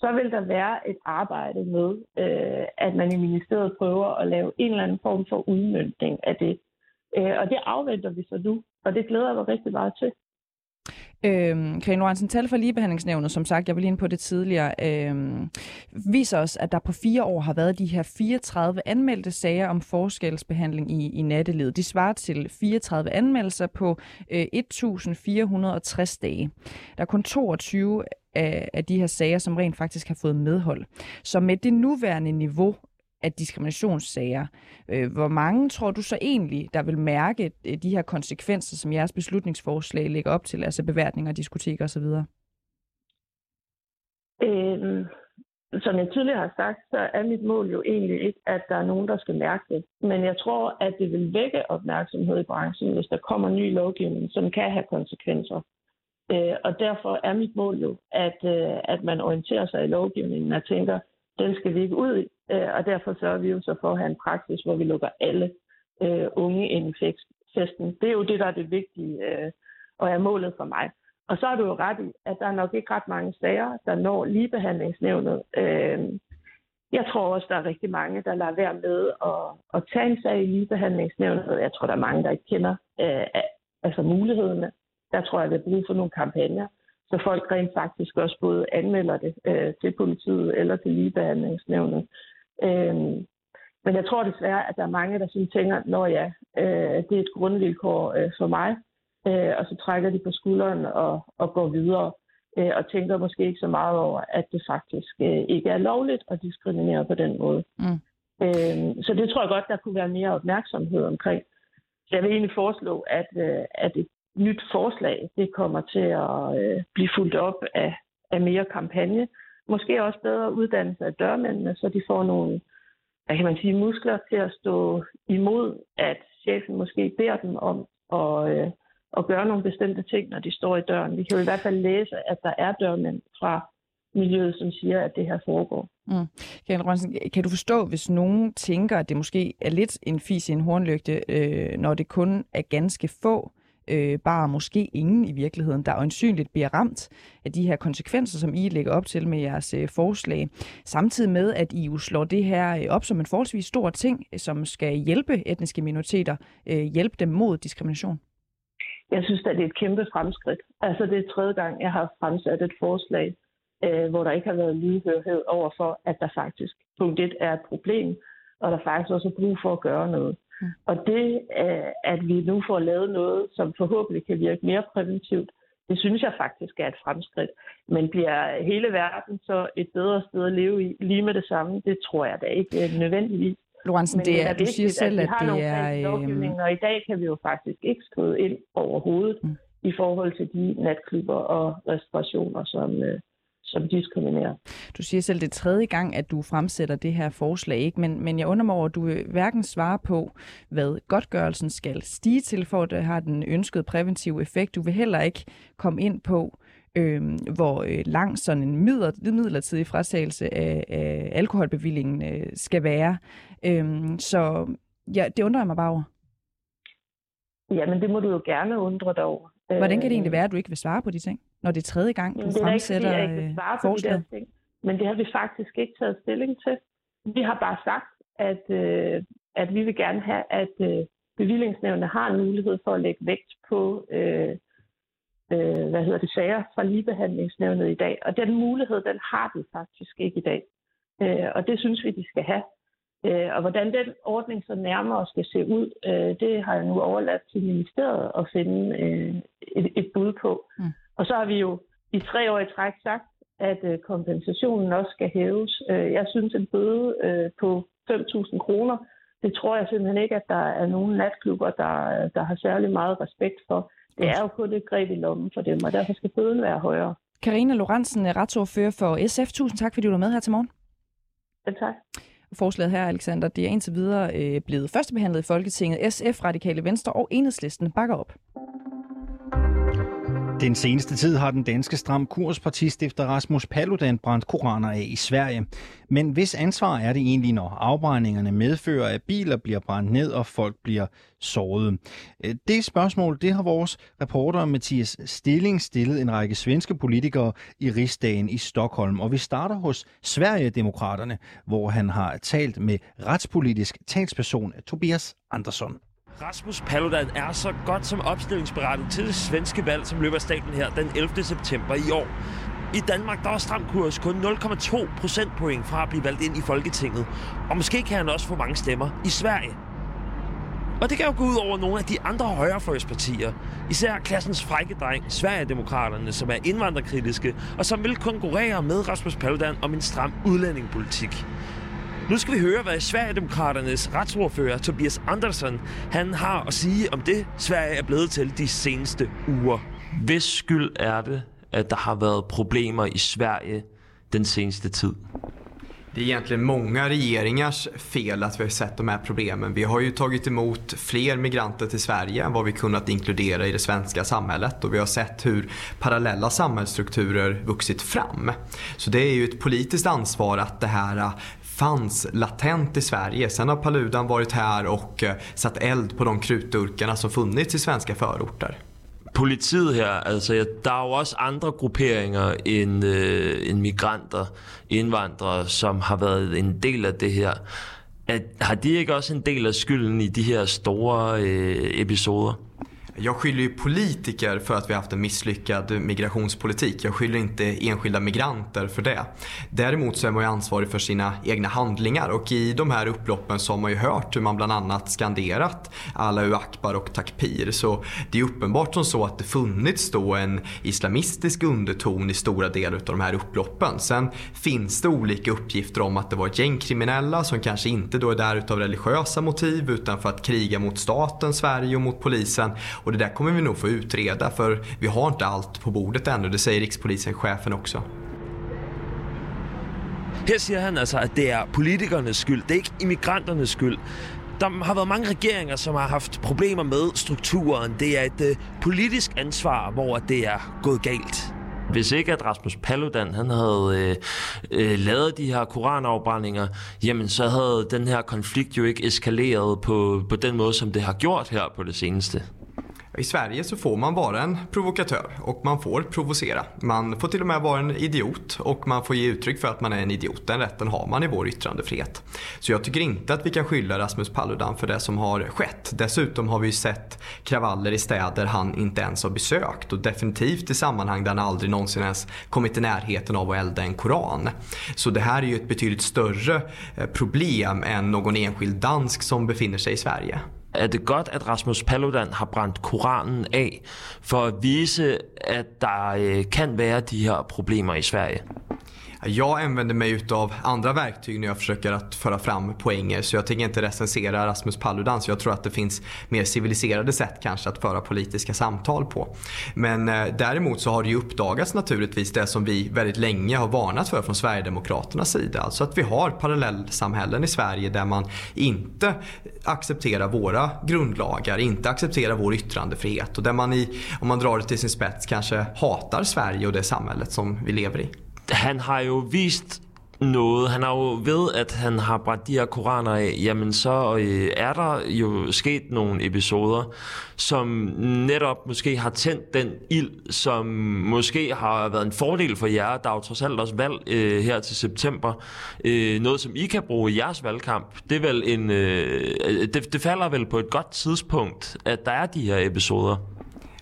så vil der være et arbejde med, øh, at man i ministeriet prøver at lave en eller anden form for udmyndning af det. Øh, og det afventer vi så nu, og det glæder jeg mig rigtig meget til. Øhm, Karin Lorentzen, tal for ligebehandlingsnævnet, som sagt, jeg var lige inde på det tidligere, øhm, viser os, at der på fire år har været de her 34 anmeldte sager om forskelsbehandling i, i nattelivet. De svarer til 34 anmeldelser på øh, 1.460 dage. Der er kun 22 af, af de her sager, som rent faktisk har fået medhold. Så med det nuværende niveau af diskriminationssager. Øh, hvor mange tror du så egentlig, der vil mærke øh, de her konsekvenser, som jeres beslutningsforslag lægger op til, altså beværtninger, diskoteker osv.? Øhm, som jeg tidligere har sagt, så er mit mål jo egentlig ikke, at der er nogen, der skal mærke det. Men jeg tror, at det vil vække opmærksomhed i branchen, hvis der kommer ny lovgivning, som kan have konsekvenser. Øh, og derfor er mit mål jo, at, øh, at man orienterer sig i lovgivningen og tænker, den skal vi ikke ud i, øh, og derfor sørger vi jo så for at have en praksis, hvor vi lukker alle øh, unge ind i festen. Det er jo det, der er det vigtige, øh, og er målet for mig. Og så er du jo ret i, at der er nok ikke ret mange sager, der når ligebehandlingsnævnet. Øh, jeg tror også, der er rigtig mange, der lader være med at, at tage en sag i ligebehandlingsnævnet. Jeg tror, der er mange, der ikke kender øh, altså mulighederne. Der tror jeg, der er brug for nogle kampagner så folk rent faktisk også både anmelder det øh, til politiet eller til ligebehandlingsnævnet. Øh, men jeg tror desværre, at der er mange, der sådan tænker, at ja, øh, det er et grundvilkår øh, for mig, øh, og så trækker de på skulderen og, og går videre, øh, og tænker måske ikke så meget over, at det faktisk øh, ikke er lovligt at diskriminere på den måde. Mm. Øh, så det tror jeg godt, der kunne være mere opmærksomhed omkring. Jeg vil egentlig foreslå, at, øh, at et nyt forslag, det kommer til at øh, blive fuldt op af, af mere kampagne. Måske også bedre uddannelse af dørmændene, så de får nogle hvad kan man sige, muskler til at stå imod, at chefen måske beder dem om at, øh, at gøre nogle bestemte ting, når de står i døren. Vi kan jo i hvert fald læse, at der er dørmænd fra miljøet, som siger, at det her foregår. Mm. Karen Rønsen, kan du forstå, hvis nogen tænker, at det måske er lidt en fis i en hornlygte, øh, når det kun er ganske få øh, bare måske ingen i virkeligheden, der øjensynligt bliver ramt af de her konsekvenser, som I lægger op til med jeres øh, forslag. Samtidig med, at I jo slår det her øh, op som en forholdsvis stor ting, øh, som skal hjælpe etniske minoriteter, øh, hjælpe dem mod diskrimination. Jeg synes, at det er et kæmpe fremskridt. Altså det er tredje gang, jeg har fremsat et forslag, øh, hvor der ikke har været lydhørhed over for, at der faktisk punkt 1 er et problem, og der faktisk også er brug for at gøre noget. Mm. Og det, øh, at vi nu får lavet noget, som forhåbentlig kan virke mere præventivt, det synes jeg faktisk er et fremskridt. Men bliver hele verden så et bedre sted at leve i lige med det samme? Det tror jeg da ikke øh, nødvendigvis. Lorentzen, det er, du siger selv, at, at det er... Øhm, og i dag kan vi jo faktisk ikke skrive ind overhovedet mm. i forhold til de natklubber og restaurationer, som, øh, som diskriminerer. Du siger selv, det er tredje gang, at du fremsætter det her forslag, ikke? Men, men jeg undrer mig over, at du hverken svarer på, hvad godtgørelsen skal stige til, for at det har den ønskede præventive effekt. Du vil heller ikke komme ind på, øh, hvor øh, lang sådan en midler, midlertidig frasagelse af, af alkoholbevillingen øh, skal være. Øh, så ja, det undrer jeg mig bare over. Jamen, det må du jo gerne undre dig over. Hvordan kan det egentlig være, at du ikke vil svare på de ting? Når det er tredje gang, du det fremsætter ikke, jeg ikke svare på de der ting, Men det har vi faktisk ikke taget stilling til. Vi har bare sagt, at, øh, at vi vil gerne have, at øh, bevillingsnævnene har en mulighed for at lægge vægt på øh, øh, hvad hedder det, sager fra ligebehandlingsnævnet i dag. Og den mulighed, den har vi faktisk ikke i dag. Øh, og det synes vi, de skal have. Øh, og hvordan den ordning så nærmere skal se ud, øh, det har jeg nu overladt til ministeriet at finde øh, et, et bud på. Mm. Og så har vi jo i tre år i træk sagt, at øh, kompensationen også skal hæves. Øh, jeg synes, en bøde øh, på 5.000 kroner, det tror jeg simpelthen ikke, at der er nogen natklubber, der, der har særlig meget respekt for. Det er jo kun et greb i lommen for dem, og derfor skal bøden være højere. Karina Lorentzen, retsordfører for SF. Tusind tak, fordi du var med her til morgen. Ja, tak. Forslaget her, Alexander, det er indtil videre øh, blevet førstebehandlet i Folketinget. SF, Radikale Venstre og Enhedslisten bakker op. Den seneste tid har den danske stram kurspartistifter Rasmus Paludan brændt koraner af i Sverige. Men hvis ansvar er det egentlig, når afbrændingerne medfører, at biler bliver brændt ned og folk bliver såret? Øh, det spørgsmål, det har vores reporter Mathias Stilling stillet en række svenske politikere i rigsdagen i Stockholm. Og vi starter hos Sverigedemokraterne, hvor han har talt med retspolitisk talsperson Tobias Andersson. Rasmus Paludan er så godt som opstillingsberettet til det svenske valg, som løber af staten her den 11. september i år. I Danmark der er stram kurs kun 0,2 procentpoint fra at blive valgt ind i Folketinget. Og måske kan han også få mange stemmer i Sverige. Og det kan jo gå ud over nogle af de andre højrefløjspartier. Især klassens frække dreng, Sverigedemokraterne, som er indvandrerkritiske, og som vil konkurrere med Rasmus Paludan om en stram udlændingepolitik. Nu skal vi høre, hvad Sverigedemokraternes retsordfører Tobias Andersson han har at sige om det, Sverige er blevet til de seneste uger. Hvis skyld er det, at der har været problemer i Sverige den seneste tid? Det är egentligen många regeringars fel att vi har sett de här problemen. Vi har ju tagit emot fler migranter till Sverige än vad vi kunnat inkludera i det svenska samhället och vi har sett hur parallella samhällsstrukturer vuxit fram. Så det är ju ett politiskt ansvar att det här fanns latent i Sverige. Sen har Paludan varit här och eh, satt eld på de krutdurkarna som funnits i svenska förorter. politiet her, altså der er jo også andre grupperinger end, øh, end migranter, indvandrere, som har været en del af det her. At, har de ikke også en del af skylden i de her store øh, episoder? Jag skyller ju politiker för att vi har haft en misslyckad migrationspolitik. Jag skyller inte enskilda migranter för det. Däremot så är man ju ansvarig för sina egna handlingar och i de här upploppen så har man ju hört hur man bland annat skanderat Allahu Akbar och Takpir. Så det är uppenbart som så att det funnits då en islamistisk underton i stora delar av de här upploppen. Sen finns det olika uppgifter om att det var gängkriminella som kanske inte då är där utav religiösa motiv utan för att kriga mot staten Sverige och mot polisen. Och det där kommer vi nog få utreda för vi har inte allt på bordet ännu. Det säger rikspolischefen också. Her siger han altså, at det er politikernes skyld. Det er ikke immigranternes skyld. Der har været mange regeringer, som har haft problemer med strukturen. Det er et uh, politisk ansvar, hvor det er gået galt. Hvis ikke at Rasmus Paludan han havde øh, øh, lavet de her koranafbrændinger, jamen så havde den her konflikt jo ikke eskaleret på, på den måde, som det har gjort her på det seneste. I Sverige så får man vara en provokatör och man får provocera. Man får till och med vara en idiot och man får ge uttryck för att man är en idiot. Den rätten har man i vår yttrandefrihet. Så jag tycker inte att vi kan skylla Rasmus Paludan för det som har skett. Dessutom har vi sett kravaller i städer han inte ens har besökt och definitivt i sammanhang där han aldrig någonsin ens kommit i närheten av att elda en koran. Så det här är ju ett betydligt större eh, problem än någon enskild dansk som befinner sig i Sverige er det godt, at Rasmus Paludan har brændt Koranen af, for at vise, at der øh, kan være de her problemer i Sverige? Jag använder mig utav andra verktyg när jag försöker att föra fram poänger så jag tänker inte recensera Rasmus Paludan så jag tror att det finns mer civiliserade sätt kanske att föra politiska samtal på. Men eh, däremot så har det ju uppdagats naturligtvis det som vi väldigt länge har varnat för från Sverigedemokraternas sida. Alltså att vi har parallellsamhällen i Sverige där man inte accepterar våra grundlagar, inte accepterar vår yttrandefrihet och där man i, om man drar det till sin spets kanske hatar Sverige och det samhället som vi lever i han har jo vist noget. Han har jo ved, at han har brændt de her koraner af, jamen så øh, er der jo sket nogle episoder, som netop måske har tændt den ild, som måske har været en fordel for jer. Der er jo trods alt også valg øh, her til september. Øh, noget, som I kan bruge i jeres valgkamp. Det, er vel en, øh, øh det, det falder vel på et godt tidspunkt, at der er de her episoder.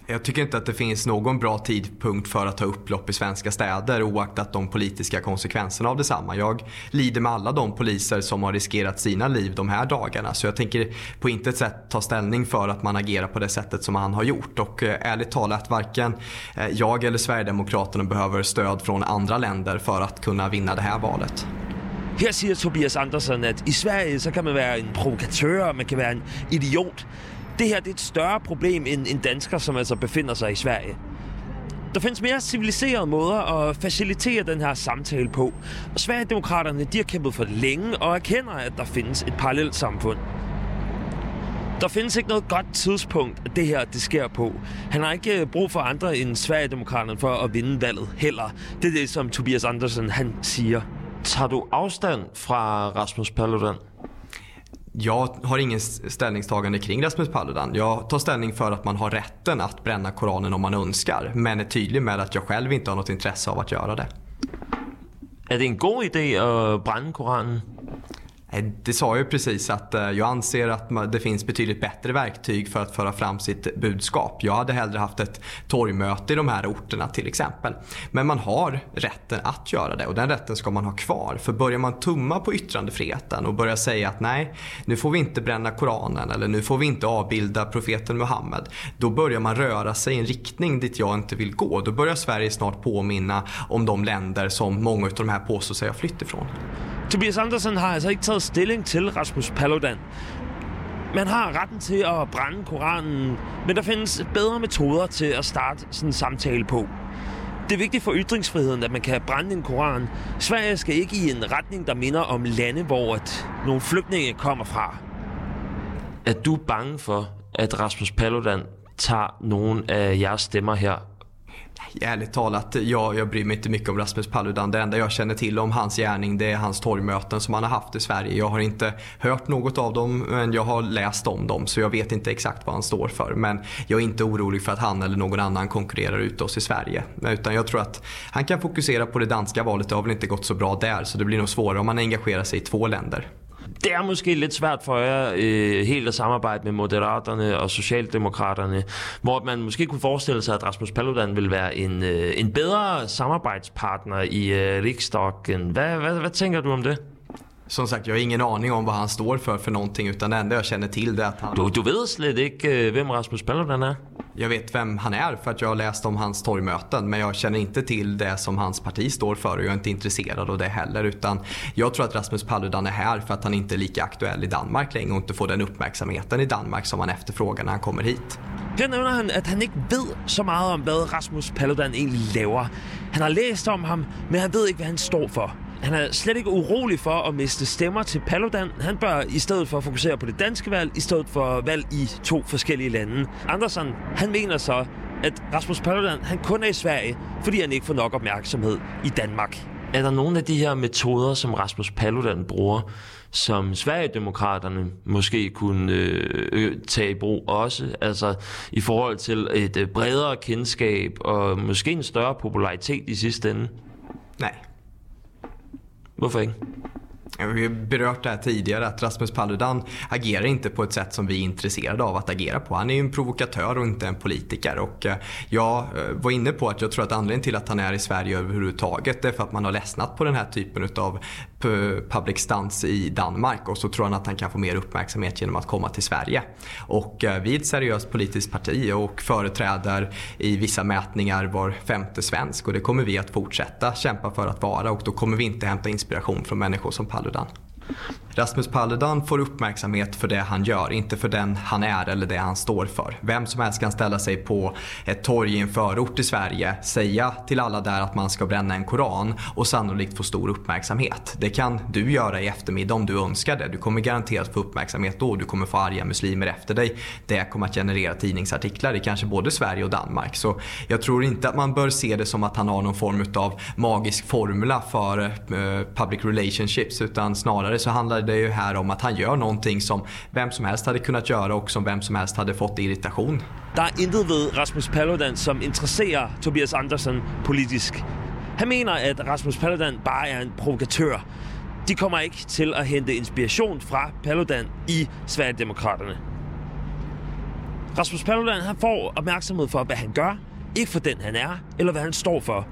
Jag tycker inte att det finns någon bra tidpunkt för att ta upplopp i svenska städer oaktat de politiska konsekvenserna av detsamma. Jag lider med alla de poliser som har riskerat sina liv de här dagarna så jag tänker på intet sätt ta ställning för att man agerar på det sättet som han har gjort och eh, ärligt talat varken eh, jag eller Sverigedemokraterna behöver stöd från andra länder för att kunna vinna det här valet. Her siger Tobias Andersen, at i Sverige så kan man være en provokatør, man kan være en idiot. Det her det er et større problem end, end dansker, som altså befinder sig i Sverige. Der findes mere civiliserede måder at facilitere den her samtale på. Og Sverigedemokraterne de har kæmpet for det længe og erkender, at der findes et parallelt samfund. Der findes ikke noget godt tidspunkt, at det her det sker på. Han har ikke øh, brug for andre end Sverigedemokraterne for at vinde valget heller. Det er det, som Tobias Andersen han siger. Tager du afstand fra Rasmus Paludan? Jag har ingen ställningstagande kring Rasmus Paludan. Jag tar ställning för att man har rätten att bränna Koranen om man önskar. Men är tydlig med att jag själv inte har något intresse av att göra det. Är det en god idé att bränna Koranen? Eh, det sa jag precis att eh, jag anser att det finns betydligt bättre verktyg för att föra fram sitt budskap. Jag hade hellre haft ett torgmöte i de här orterna till exempel. Men man har rätten att göra det och den rätten ska man ha kvar. För börjar man tumma på yttrandefriheten och börjar säga att nej, nu får vi inte bränna Koranen eller nu får vi inte avbilda profeten Muhammed. Då börjar man röra sig i en riktning dit jag inte vill gå. Då börjar Sverige snart påminna om de länder som många av de här påstår sig ha flytt ifrån. Tobias Andersen har altså ikke taget stilling til Rasmus Paludan. Man har retten til at brænde Koranen, men der findes bedre metoder til at starte sådan en samtale på. Det er vigtigt for ytringsfriheden, at man kan brænde en koran. Sverige skal ikke i en retning, der minder om lande, hvor at nogle flygtninge kommer fra. Er du bange for, at Rasmus Paludan tager nogle af jeres stemmer her Ärligt talat, jag, jag bryr mig inte mycket om Rasmus Paludan. Det enda jag känner till om hans gärning det är hans torgmöten som han har haft i Sverige. Jag har inte hört något av dem men jag har läst om dem så jag vet inte exakt vad han står för. Men jag är inte orolig för att han eller någon annan konkurrerar ut oss i Sverige. Utan jag tror att han kan fokusera på det danska valet. Det har väl inte gått så bra där så det blir nog svårare om han engagerar sig i två länder. Det er måske lidt svært for jer øh, helt at samarbejde med Moderaterne og Socialdemokraterne, hvor man måske kunne forestille sig, at Rasmus Paludan vil være en, øh, en bedre samarbejdspartner i øh, Riksdagen. Hvad, hvad, hvad tænker du om det? Som sagt, jag har ingen aning om vad han står för för någonting utan det enda jag känner till det är att han... Du, du vet slet ikke, vem Rasmus Paludan är? Jag vet vem han är för att jag har läst om hans torgmöten men jag känner inte till det som hans parti står för och jag är inte intresserad av det heller utan jag tror att Rasmus Paludan är här för att han inte är lika aktuell i Danmark längre och inte får den uppmärksamheten i Danmark som han efterfrågar när han kommer hit. Her nævner han, at han ikke ved så meget om, hvad Rasmus Paludan egentlig laver. Han har læst om ham, men han ved ikke, hvad han står for. Han er slet ikke urolig for at miste stemmer til Paludan. Han bør i stedet for fokusere på det danske valg, i stedet for valg i to forskellige lande. Andersen, han mener så, at Rasmus Paludan han kun er i Sverige, fordi han ikke får nok opmærksomhed i Danmark. Er der nogle af de her metoder, som Rasmus Paludan bruger, som Sverigedemokraterne måske kunne øh, tage i brug også, altså i forhold til et øh, bredere kendskab og måske en større popularitet i sidste ende? Nej, Varför inte? Vi har berört det här tidigare att Rasmus Paludan agerar inte på ett sätt som vi är intresserade av att agera på. Han är ju en provokatör och inte en politiker. Och eh, jag eh, var inne på att jag tror att anledningen till att han är i Sverige överhuvudtaget är för att man har ledsnat på den här typen av Eh, public stunts i Danmark och så tror han att han kan få mer uppmärksamhet genom att komma till Sverige. Och eh, vi är ett seriöst politiskt parti och företräder i vissa mätningar var femte svensk och det kommer vi att fortsätta kämpa för att vara och då kommer vi inte hämta inspiration från människor som Paludan. Rasmus Paludan får uppmärksamhet för det han gör, inte för den han är eller det han står för. Vem som helst kan ställa sig på ett torg i en förort i Sverige, säga till alla där att man ska bränna en koran och sannolikt få stor uppmärksamhet. Det kan du göra i eftermiddag om du önskar det. Du kommer garanterat få uppmärksamhet då. Du kommer få arga muslimer efter dig. Det kommer att generera tidningsartiklar i kanske både Sverige och Danmark. Så jag tror inte att man bör se det som att han har någon form av magisk formula för eh, public relationships utan snarare så handlar det ju här om att han gör någonting som vem som helst hade kunnat göra och som vem som helst hade fått irritation. Der er intet ved Rasmus Paludan, som interesserer Tobias Andersen politisk. Han mener, at Rasmus Paludan bare er en provokatør. De kommer ikke til at hente inspiration fra Paludan i Sverigedemokraterne. Rasmus Paludan han får opmærksomhed for, hvad han gør, ikke for den han er, eller hvad han står for.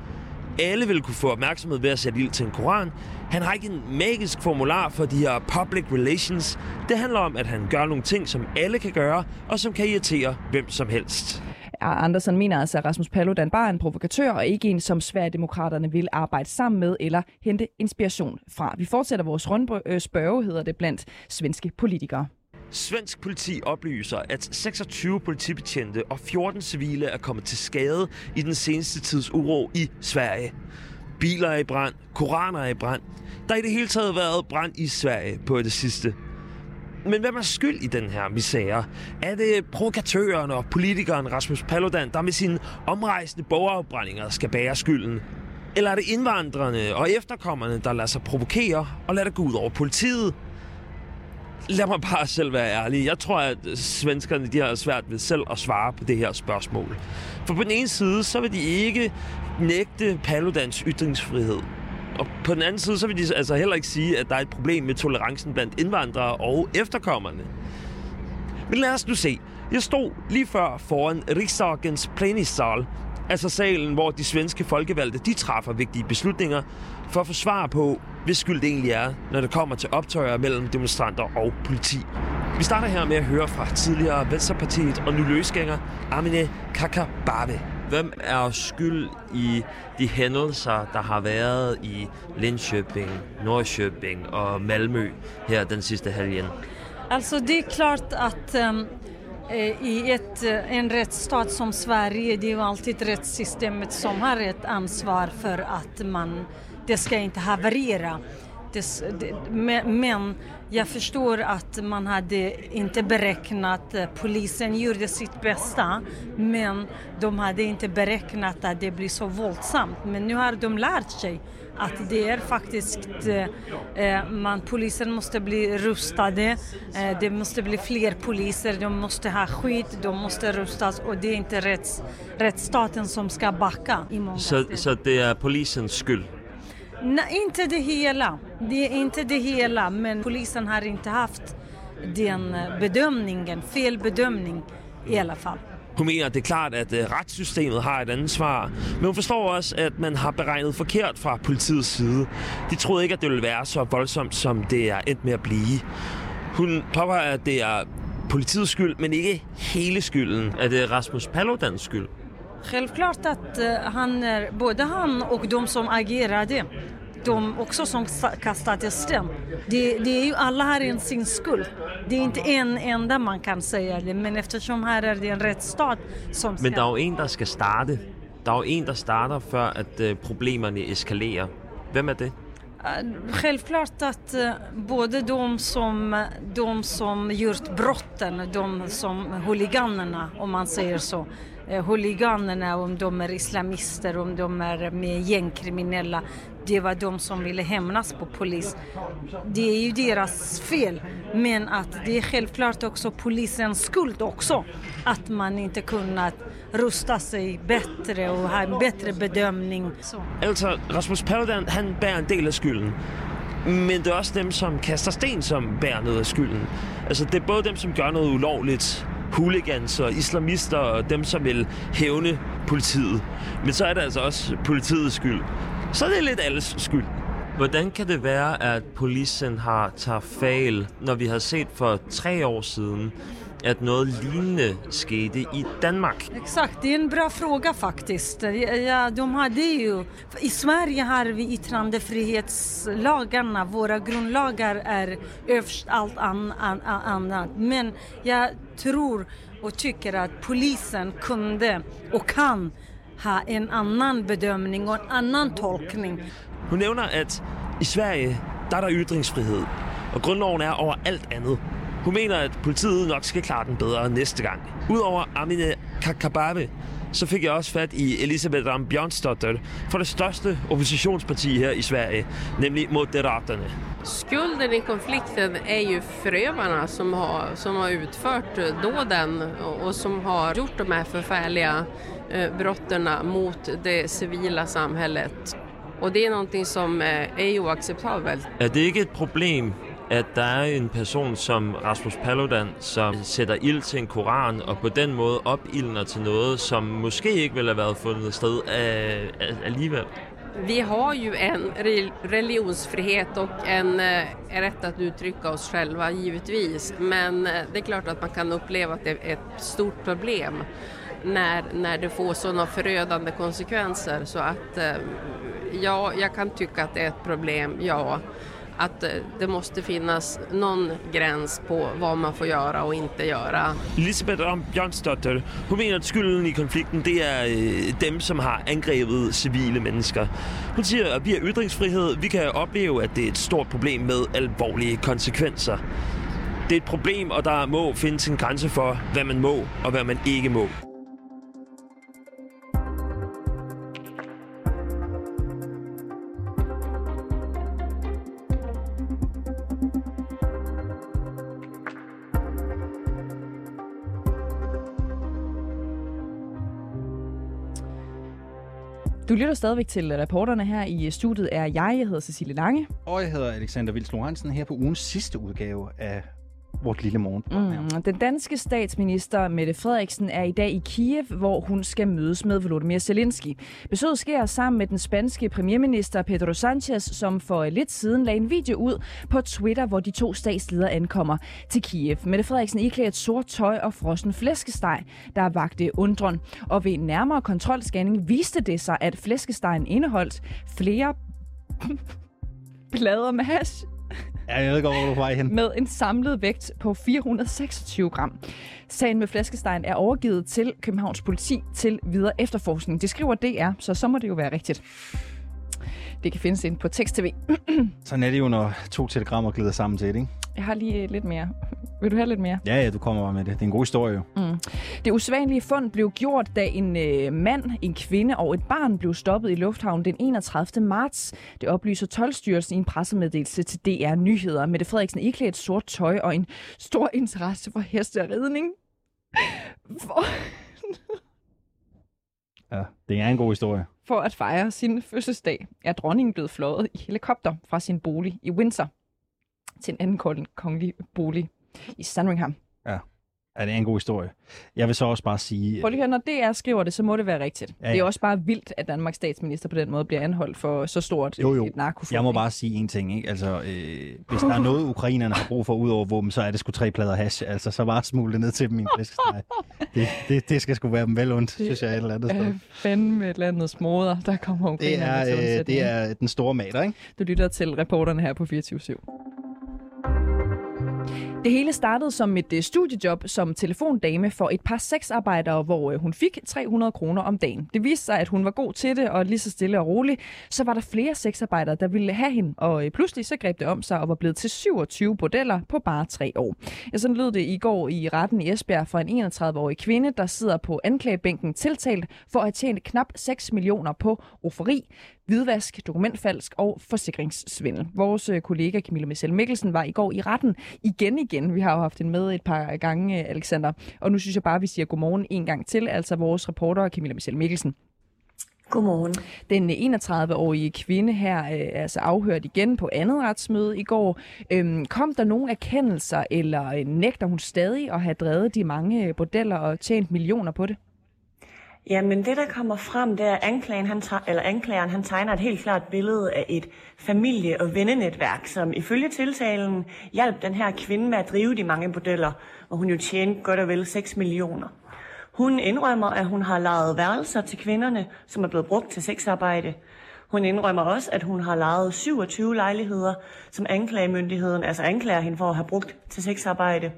Alle vil kunne få opmærksomhed ved at sætte ild til en koran. Han har ikke en magisk formular for de her public relations. Det handler om, at han gør nogle ting, som alle kan gøre, og som kan irritere hvem som helst. Andersen mener altså, at Rasmus Paludan bare er en provokatør, og ikke en, som Sverigedemokraterne vil arbejde sammen med eller hente inspiration fra. Vi fortsætter vores rundspørge, øh, hedder det, blandt svenske politikere. Svensk politi oplyser, at 26 politibetjente og 14 civile er kommet til skade i den seneste tids uro i Sverige. Biler er i brand, koraner er i brand. Der er i det hele taget været brand i Sverige på det sidste. Men hvem er skyld i den her misære? Er det provokatøren og politikeren Rasmus Paludan, der med sine omrejsende bogafbrændinger skal bære skylden? Eller er det indvandrerne og efterkommerne, der lader sig provokere og lader det gå ud over politiet? Lad mig bare selv være ærlig. Jeg tror, at svenskerne de har svært ved selv at svare på det her spørgsmål. For på den ene side, så vil de ikke nægte Paludans ytringsfrihed. Og på den anden side, så vil de altså heller ikke sige, at der er et problem med tolerancen blandt indvandrere og efterkommerne. Men lad os nu se. Jeg stod lige før foran Riksdagens plenisal, altså salen, hvor de svenske folkevalgte de træffer vigtige beslutninger for at få svar på, hvis skyld det egentlig er, når det kommer til optøjer mellem demonstranter og politi. Vi starter her med at høre fra tidligere Venstrepartiet og nu løsgænger Amine Kakabave. Hvem er skyld i de hændelser, der har været i Linköping, Norrköping og Malmø her den sidste helgen? Alltså det är klart att um, i ett, en rättsstat som Sverige, det är ju alltid rättssystemet som har ett ansvar för att man, det ska inte haverera. Det, det, men jag förstår att man hade inte beräknat, polisen gjorde sitt bästa, men de hade inte beräknat att det blir så våldsamt. Men nu har de lärt sig att det är faktiskt, eh, man, polisen måste bli rustade, eh, det måste bli fler poliser, de måste ha skydd, de måste rustas och det är inte rätts, rättsstaten som ska backa i många så, så det är polisens skuld? Nej, inte det hela. Det är inte det hela, men polisen har inte haft den eh, bedömningen, fel bedömning i alla fall. Hun mener, at det er klart, at eh, retssystemet har et ansvar, men hun forstår også, at man har beregnet forkert fra politiets side. De troede ikke, at det ville være så voldsomt, som det er endt med at blive. Hun påpeger, at det er politiets skyld, men ikke hele skylden. Er det Rasmus Paludans skyld? Självklart att uh, han är, både han och de som agerade de också som kastade sten. Det, det är ju alla har en sin skuld. Det är inte en enda man kan säga det, men eftersom här är det en rättsstat som Men der er jo en, der skal starte. Der er jo en, der starter, før at uh, problemerne eskalerer. Hvem er det? Självklart att uh, både de som, de som gjort brotten, de som huliganerna om man säger så, eh, Eh, huliganerna, om de är islamister, om de är med gängkriminella, det var de som ville hämnas på polis. Det är ju deras fel. Men att det är självklart också polisens skuld också. Att man inte kunnat rusta sig bättre och ha en bättre bedömning. Så. Altså, Rasmus Paludan, han bär en del av skylden. Men det er også dem, som kaster sten, som bærer noget af skylden. Altså, det er både dem, som gør noget ulovligt, hooligans og islamister og dem, som vil hævne politiet. Men så er det altså også politiets skyld. Så er det lidt alles skyld. Hvordan kan det være, at polisen har taget fejl, når vi har set for tre år siden, att något liknande skedde i Danmark? Exakt, det är en bra fråga faktiskt. Ja, de hade ju, I Sverige har vi yttrandefrihetslagarna, våra grundlagar är överst allt annat. Men jag tror och tycker att polisen kunde och kan ha en annan bedömning och en annan tolkning. Hun nævner, at i Sverige, der er der ytringsfrihed, og grundloven er over alt andet. Hun mener, at politiet nok skal klare den bedre næste gang. Udover Amine Kakabave, så fik jeg også fat i Elisabeth Ram Bjørnstotter fra det største oppositionsparti her i Sverige, nemlig Moderaterna. Skulden i konflikten är ju förövarna som har, som har utfört dåden och som har gjort de här förfärliga eh, brotten mot det civila samhället. Och det är någonting som eh, är oacceptabelt. Er det ikke et problem, at der er en person som Rasmus Paludan, som sætter ild til en koran, og på den måde opildner til noget, som måske ikke ville have været fundet sted af, af, alligevel? Vi har ju en religionsfrihet och en øh, rätt att uttrycka oss själva givetvis. Men øh, det är klart att man kan uppleva att det är ett stort problem när, när det får sådana förödande konsekvenser. Så att eh, ja, jag kan tycka att det är ett problem, ja. Att eh, det måste finnas någon gräns på vad man får göra och inte göra. Elisabeth Bjørnsdotter, hun mener, at skylden i konflikten, det er eh, dem, som har angrebet civile mennesker. Hun siger, at vi har ytringsfrihed. Vi kan opleve, at det er et stort problem med alvorlige konsekvenser. Det er et problem, og der må findes en grænse for, hvad man må og hvad man ikke må. Du lytter stadigvæk til reporterne her i studiet er jeg. Jeg hedder Cecilie Lange. Og jeg hedder Alexander Vils Lorentzen her på ugens sidste udgave af vort lille morgen. Mm. Den danske statsminister Mette Frederiksen er i dag i Kiev, hvor hun skal mødes med Volodymyr Zelensky. Besøget sker sammen med den spanske premierminister Pedro Sanchez, som for lidt siden lagde en video ud på Twitter, hvor de to statsledere ankommer til Kiev. Mette Frederiksen iklædt sort tøj og frossen flæskesteg, der vagte undren. Og ved en nærmere kontrolscanning viste det sig, at flæskestegen indeholdt flere [laughs] plader med hash Ja, jeg ved godt, hvor du er vej hen. Med en samlet vægt på 426 gram. Sagen med flæskestegen er overgivet til Københavns politi til videre efterforskning. Det skriver DR, så så må det jo være rigtigt. Det kan findes ind på tekst-tv. [clears throat] Sådan er det jo, når to telegrammer glider sammen til det, ikke? Jeg har lige lidt mere. Vil du have lidt mere? Ja, ja, du kommer bare med det. Det er en god historie jo. Mm. Det usædvanlige fund blev gjort, da en øh, mand, en kvinde og et barn blev stoppet i lufthavnen den 31. marts. Det oplyser 12-styrelsen i en pressemeddelelse til DR Nyheder. Mette Frederiksen iklædt sort tøj og en stor interesse for hesteridning. For... ja, det er en god historie. For at fejre sin fødselsdag er dronningen blevet fløjet i helikopter fra sin bolig i Windsor til en anden kongelig bolig i Sandringham. Ja. Ja, det er en god historie. Jeg vil så også bare sige... Prøv lige høre, når DR skriver det, så må det være rigtigt. Ja, ja. Det er også bare vildt, at Danmarks statsminister på den måde bliver anholdt for så stort jo, jo. et. Jeg må bare sige en ting. Ikke? Altså, øh, hvis der er noget, ukrainerne har brug for ud over våben, så er det sgu tre plader hash. Altså, så bare smule det ned til dem i en flæskesteg. [laughs] det, det, det, skal sgu være dem vel ondt, synes jeg, et eller andet sted. Fandme et landets moder, der kommer omkring. Det er, øh, det er den store mater, ikke? Du lytter til reporterne her på 24 /7. Det hele startede som et øh, studiejob som telefondame for et par sexarbejdere, hvor øh, hun fik 300 kroner om dagen. Det viste sig, at hun var god til det, og lige så stille og roligt, så var der flere sexarbejdere, der ville have hende, og øh, pludselig så greb det om sig og var blevet til 27 bordeller på bare tre år. Ja, sådan lød det i går i retten i Esbjerg for en 31-årig kvinde, der sidder på anklagebænken tiltalt for at have tjent knap 6 millioner på roferi, hvidvask, dokumentfalsk og forsikringssvindel. Vores øh, kollega Camilla Michelle Mikkelsen var i går i retten igen igen. Vi har jo haft en med et par gange, øh, Alexander. Og nu synes jeg bare, at vi siger godmorgen en gang til, altså vores reporter Camilla Michelle Mikkelsen. Godmorgen. Den 31-årige kvinde her øh, er altså afhørt igen på andet retsmøde i går. Øhm, kom der nogle erkendelser, eller nægter hun stadig at have drevet de mange bordeller og tjent millioner på det? Jamen det, der kommer frem, det er, at anklageren han, eller anklageren, han tegner et helt klart billede af et familie- og vennenetværk, som ifølge tiltalen hjalp den her kvinde med at drive de mange bordeller, hvor hun jo tjente godt og vel 6 millioner. Hun indrømmer, at hun har lejet værelser til kvinderne, som er blevet brugt til sexarbejde. Hun indrømmer også, at hun har lejet 27 lejligheder, som anklagemyndigheden altså anklager hende for at have brugt til sexarbejde.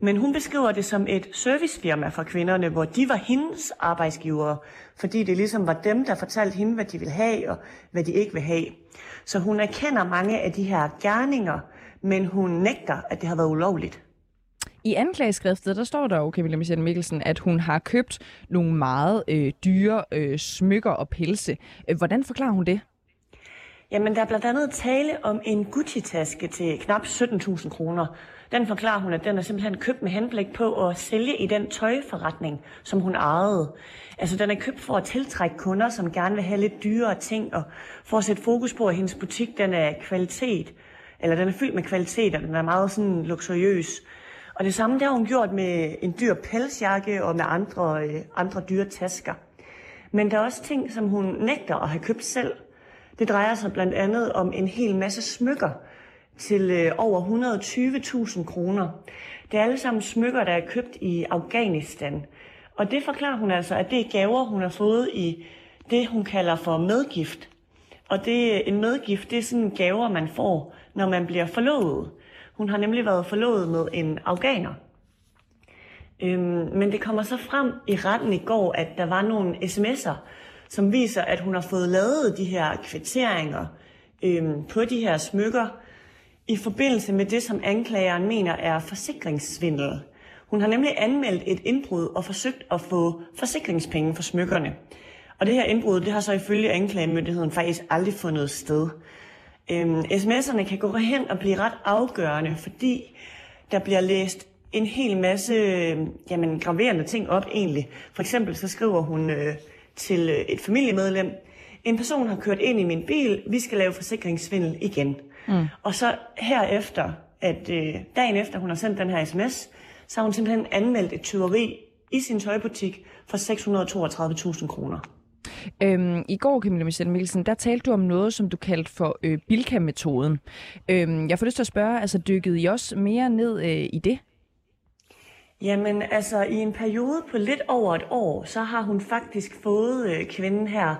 Men hun beskriver det som et servicefirma for kvinderne, hvor de var hendes arbejdsgivere, fordi det ligesom var dem, der fortalte hende, hvad de ville have og hvad de ikke vil have. Så hun erkender mange af de her gerninger, men hun nægter, at det har været ulovligt. I anklageskriftet, der står der jo, Camilla Michelle Mikkelsen, at hun har købt nogle meget øh, dyre øh, smykker og pelse. Øh, hvordan forklarer hun det? Jamen, der er blandt andet tale om en Gucci-taske til knap 17.000 kroner, den forklarer hun, at den er simpelthen købt med henblik på at sælge i den tøjforretning, som hun ejede. Altså den er købt for at tiltrække kunder, som gerne vil have lidt dyrere ting, og for at sætte fokus på, at hendes butik den er kvalitet, eller den er fyldt med kvalitet, og den er meget sådan luksuriøs. Og det samme der har hun gjort med en dyr pelsjakke og med andre, øh, andre dyre tasker. Men der er også ting, som hun nægter at have købt selv. Det drejer sig blandt andet om en hel masse smykker, til øh, over 120.000 kroner. Det er alle sammen smykker, der er købt i Afghanistan. Og det forklarer hun altså, at det er gaver, hun har fået i det, hun kalder for medgift. Og det, en medgift, det er sådan gaver, man får, når man bliver forlovet. Hun har nemlig været forlovet med en afghaner. Øhm, men det kommer så frem i retten i går, at der var nogle sms'er, som viser, at hun har fået lavet de her kvitteringer øhm, på de her smykker, i forbindelse med det, som anklageren mener er forsikringssvindel. Hun har nemlig anmeldt et indbrud og forsøgt at få forsikringspenge for smykkerne. Og det her indbrud, det har så ifølge anklagemyndigheden faktisk aldrig fundet sted. Øhm, sms'erne kan gå hen og blive ret afgørende, fordi der bliver læst en hel masse øhm, jamen, graverende ting op egentlig. For eksempel så skriver hun, øh, til øh, et familiemedlem, en person har kørt ind i min bil, vi skal lave forsikringssvindel igen. Mm. Og så herefter, at øh, dagen efter hun har sendt den her sms, så har hun simpelthen anmeldt et tyveri i sin tøjbutik for 632.000 kroner. Øhm, I går, Camilla Michelle Mikkelsen, der talte du om noget, som du kaldte for øh, Bilka-metoden. Øhm, jeg får lyst til at spørge, altså dykkede I også mere ned øh, i det? Jamen, altså i en periode på lidt over et år, så har hun faktisk fået øh, kvinden her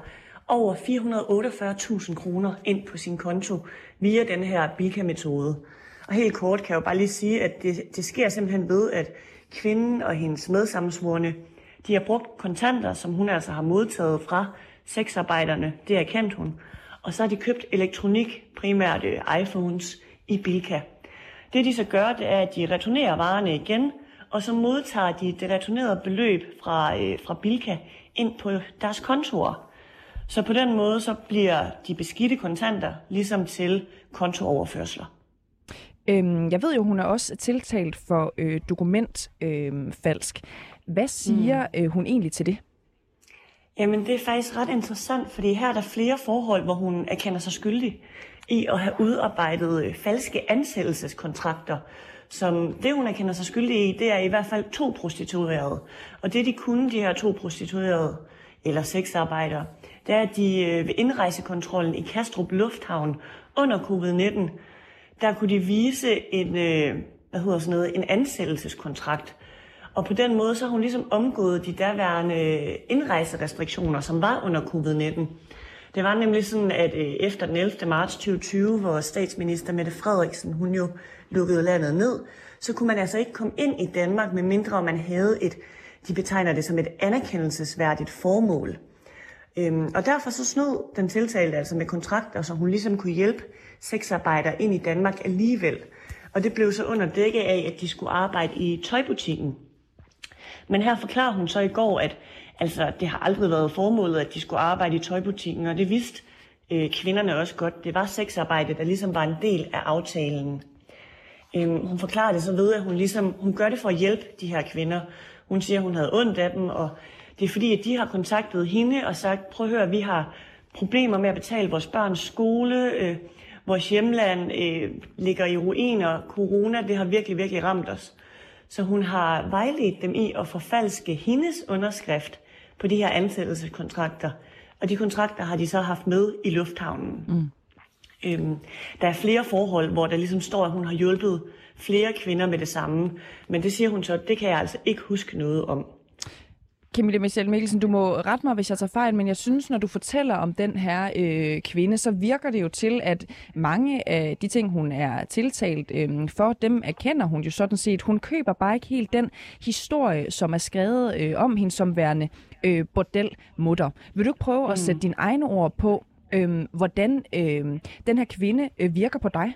over 448.000 kroner ind på sin konto via den her BICA-metode. Og helt kort kan jeg jo bare lige sige, at det, det sker simpelthen ved, at kvinden og hendes medsammensvorene, de har brugt kontanter, som hun altså har modtaget fra sexarbejderne, det erkendt hun. Og så har de købt elektronik, primært øh, iPhones, i Bilka. Det de så gør, det er, at de returnerer varerne igen, og så modtager de det returnerede beløb fra, øh, fra Bilka ind på deres kontorer. Så på den måde så bliver de beskidte kontanter ligesom til kontooverførsler. Øhm, jeg ved jo, hun er også tiltalt for øh, dokumentfalsk. Øh, Hvad siger mm. øh, hun egentlig til det? Jamen, det er faktisk ret interessant, fordi her er der flere forhold, hvor hun erkender sig skyldig i at have udarbejdet øh, falske ansættelseskontrakter, som det, hun erkender sig skyldig i, det er i hvert fald to prostituerede. Og det, de kunne, de her to prostituerede, eller sexarbejdere, der er, de øh, ved indrejsekontrollen i Kastrup Lufthavn under covid-19, der kunne de vise en, øh, hvad hedder sådan noget, en ansættelseskontrakt. Og på den måde så har hun ligesom omgået de derværende øh, indrejserestriktioner, som var under covid-19. Det var nemlig sådan, at efter den 11. marts 2020, hvor statsminister Mette Frederiksen, hun jo lukkede landet ned, så kunne man altså ikke komme ind i Danmark, medmindre man havde et, de betegner det som et anerkendelsesværdigt formål. Øhm, og derfor så snød den tiltalte altså med kontrakter, så hun ligesom kunne hjælpe sexarbejdere ind i Danmark alligevel. Og det blev så under dække af, at de skulle arbejde i tøjbutikken. Men her forklarer hun så i går, at altså, det har aldrig været formålet, at de skulle arbejde i tøjbutikken, og det vidste øh, kvinderne også godt. Det var sexarbejde, der ligesom var en del af aftalen. Øhm, hun forklarer det så ved, at hun, ligesom, hun gør det for at hjælpe de her kvinder. Hun siger, at hun havde ondt af dem, og det er fordi, at de har kontaktet hende og sagt, prøv at høre, vi har problemer med at betale vores børns skole, øh, vores hjemland øh, ligger i ruiner, corona, det har virkelig, virkelig ramt os. Så hun har vejledt dem i at forfalske hendes underskrift på de her ansættelseskontrakter. Og de kontrakter har de så haft med i lufthavnen. Mm. Øhm, der er flere forhold, hvor der ligesom står, at hun har hjulpet flere kvinder med det samme. Men det siger hun så, det kan jeg altså ikke huske noget om. Camilla Michelle Mikkelsen, du må rette mig, hvis jeg tager fejl, men jeg synes, når du fortæller om den her øh, kvinde, så virker det jo til, at mange af de ting, hun er tiltalt øh, for, dem erkender hun jo sådan set. Hun køber bare ikke helt den historie, som er skrevet øh, om hende som værende øh, bordelmutter. Vil du ikke prøve mm. at sætte dine egne ord på, øh, hvordan øh, den her kvinde øh, virker på dig?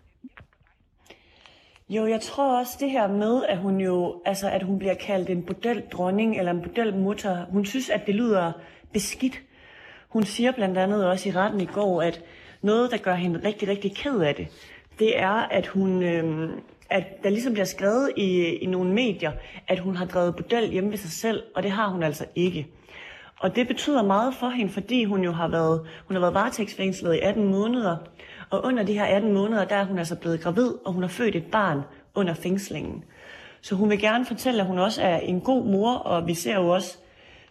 Jo, jeg tror også det her med, at hun jo, altså at hun bliver kaldt en bordeldronning eller en bordelmutter, hun synes, at det lyder beskidt. Hun siger blandt andet også i retten i går, at noget, der gør hende rigtig, rigtig ked af det, det er, at hun, øh, at der ligesom bliver skrevet i, i nogle medier, at hun har drevet bordel hjemme ved sig selv, og det har hun altså ikke. Og det betyder meget for hende, fordi hun jo har været, hun har været varetægtsfængslet i 18 måneder, og under de her 18 måneder, der er hun altså blevet gravid, og hun har født et barn under fængslingen. Så hun vil gerne fortælle, at hun også er en god mor, og vi ser jo også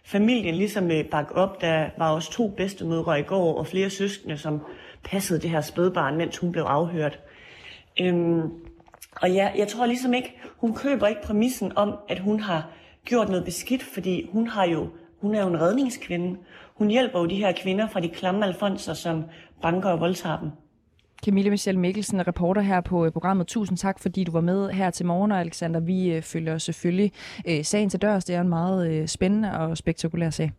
familien ligesom øh, bakke op. Der var også to bedstemødre i går, og flere søskende, som passede det her spædbarn, mens hun blev afhørt. Øhm, og ja, jeg tror ligesom ikke, hun køber ikke præmissen om, at hun har gjort noget beskidt, fordi hun har jo hun er jo en redningskvinde. Hun hjælper jo de her kvinder fra de klamme alfonser, som banker og voldtager dem. Camille Michelle Mikkelsen, reporter her på øh, programmet. Tusind tak, fordi du var med her til morgen, og Alexander, vi øh, følger selvfølgelig øh, sagen til dørs. Det er en meget spændende og spektakulær sag.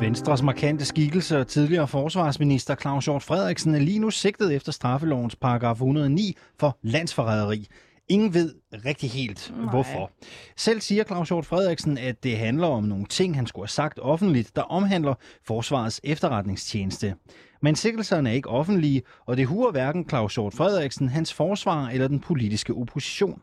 Venstres markante skikkelse og tidligere forsvarsminister Claus Hjort Frederiksen er lige nu sigtet efter straffelovens paragraf 109 for landsforræderi. Ingen ved rigtig helt, Nej. hvorfor. Selv siger Claus Hjort Frederiksen, at det handler om nogle ting, han skulle have sagt offentligt, der omhandler Forsvarets efterretningstjeneste. Men sikkelserne er ikke offentlige, og det huer hverken Claus Hjort Frederiksen, hans forsvar eller den politiske opposition.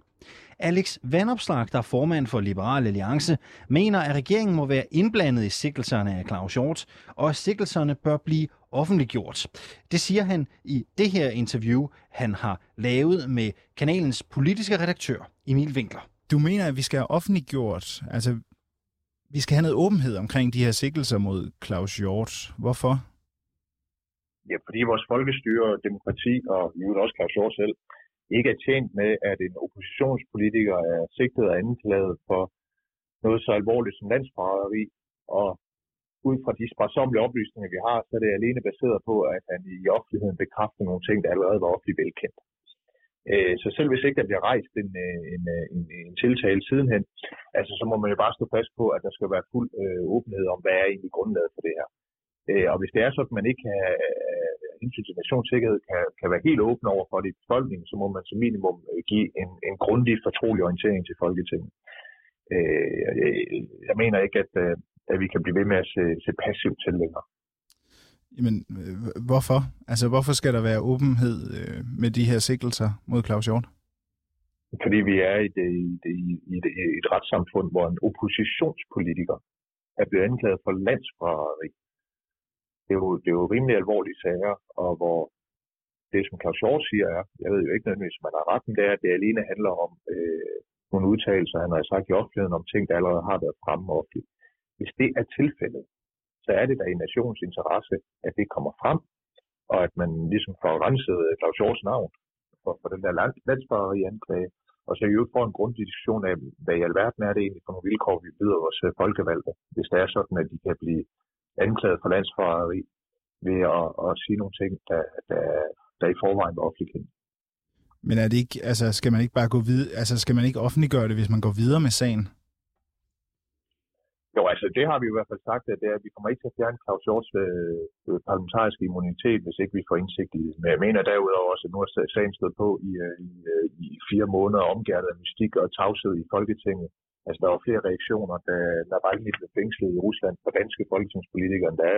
Alex Vandopslag, der er formand for Liberal Alliance, mener, at regeringen må være indblandet i sikkelserne af Claus Hjort, og at sikkelserne bør blive offentliggjort. Det siger han i det her interview, han har lavet med kanalens politiske redaktør Emil Winkler. Du mener, at vi skal have offentliggjort, altså vi skal have noget åbenhed omkring de her sikkelser mod Claus Hjort. Hvorfor? Ja, fordi vores folkestyre, demokrati og i også Claus Hjort selv, ikke er tjent med, at en oppositionspolitiker er sigtet og anklaget for noget så alvorligt som landsforræderi. Og ud fra de sparsomlige oplysninger, vi har, så er det alene baseret på, at han i offentligheden bekræfter nogle ting, der allerede var offentligt velkendt. Øh, så selv hvis ikke der bliver rejst en, øh, en, øh, en, en tiltale sidenhen, altså, så må man jo bare stå fast på, at der skal være fuld øh, åbenhed om, hvad er egentlig grundlaget for det her. Øh, og hvis det er sådan, at man ikke kan, øh, hensyn til nationssikkerhed kan, kan være helt åben over for det i befolkningen, så må man som minimum give en, en grundig fortrolig orientering til Folketinget. Øh, jeg, jeg mener ikke, at, at vi kan blive ved med at se, se passivt til længere. Jamen, hvorfor? Altså, hvorfor skal der være åbenhed med de her sigtelser mod Claus Hjort? Fordi vi er i, det, i, det, i, det, i et retssamfund, hvor en oppositionspolitiker er blevet anklaget for landsforræderi det er jo, det er jo rimelig alvorlige sager, og hvor det, som Claus Hjort siger, er, jeg ved jo ikke nødvendigvis, man har retten, det er, at det alene handler om øh, nogle udtalelser, han har sagt i offentligheden om ting, der allerede har været fremme offentligt. Hvis det er tilfældet, så er det da i nationens interesse, at det kommer frem, og at man ligesom får renset øh, Claus Hjorts navn for, for den der land, landsforræderi anklage, og så i øvrigt får en grundig diskussion af, hvad i alverden er det egentlig for nogle vilkår, vi byder vores øh, folkevalgte, hvis det er sådan, at de kan blive anklaget for landsforræderi ved at, at sige nogle ting, der, der, der i forvejen var offentligt Men er det ikke, altså, skal man ikke bare gå videre, altså skal man ikke offentliggøre det, hvis man går videre med sagen? Jo, altså det har vi i hvert fald sagt, at, det er, at vi kommer ikke til at fjerne Claus Hjorts øh, øh, parlamentariske immunitet, hvis ikke vi får indsigt i det. Men jeg mener derudover også, at nu er sagen stået på i, øh, i, øh, i fire måneder omgærdet af mystik og tavshed i Folketinget. Altså, der var flere reaktioner, da, ikke blev fængslet i Rusland for danske folketingspolitikere, da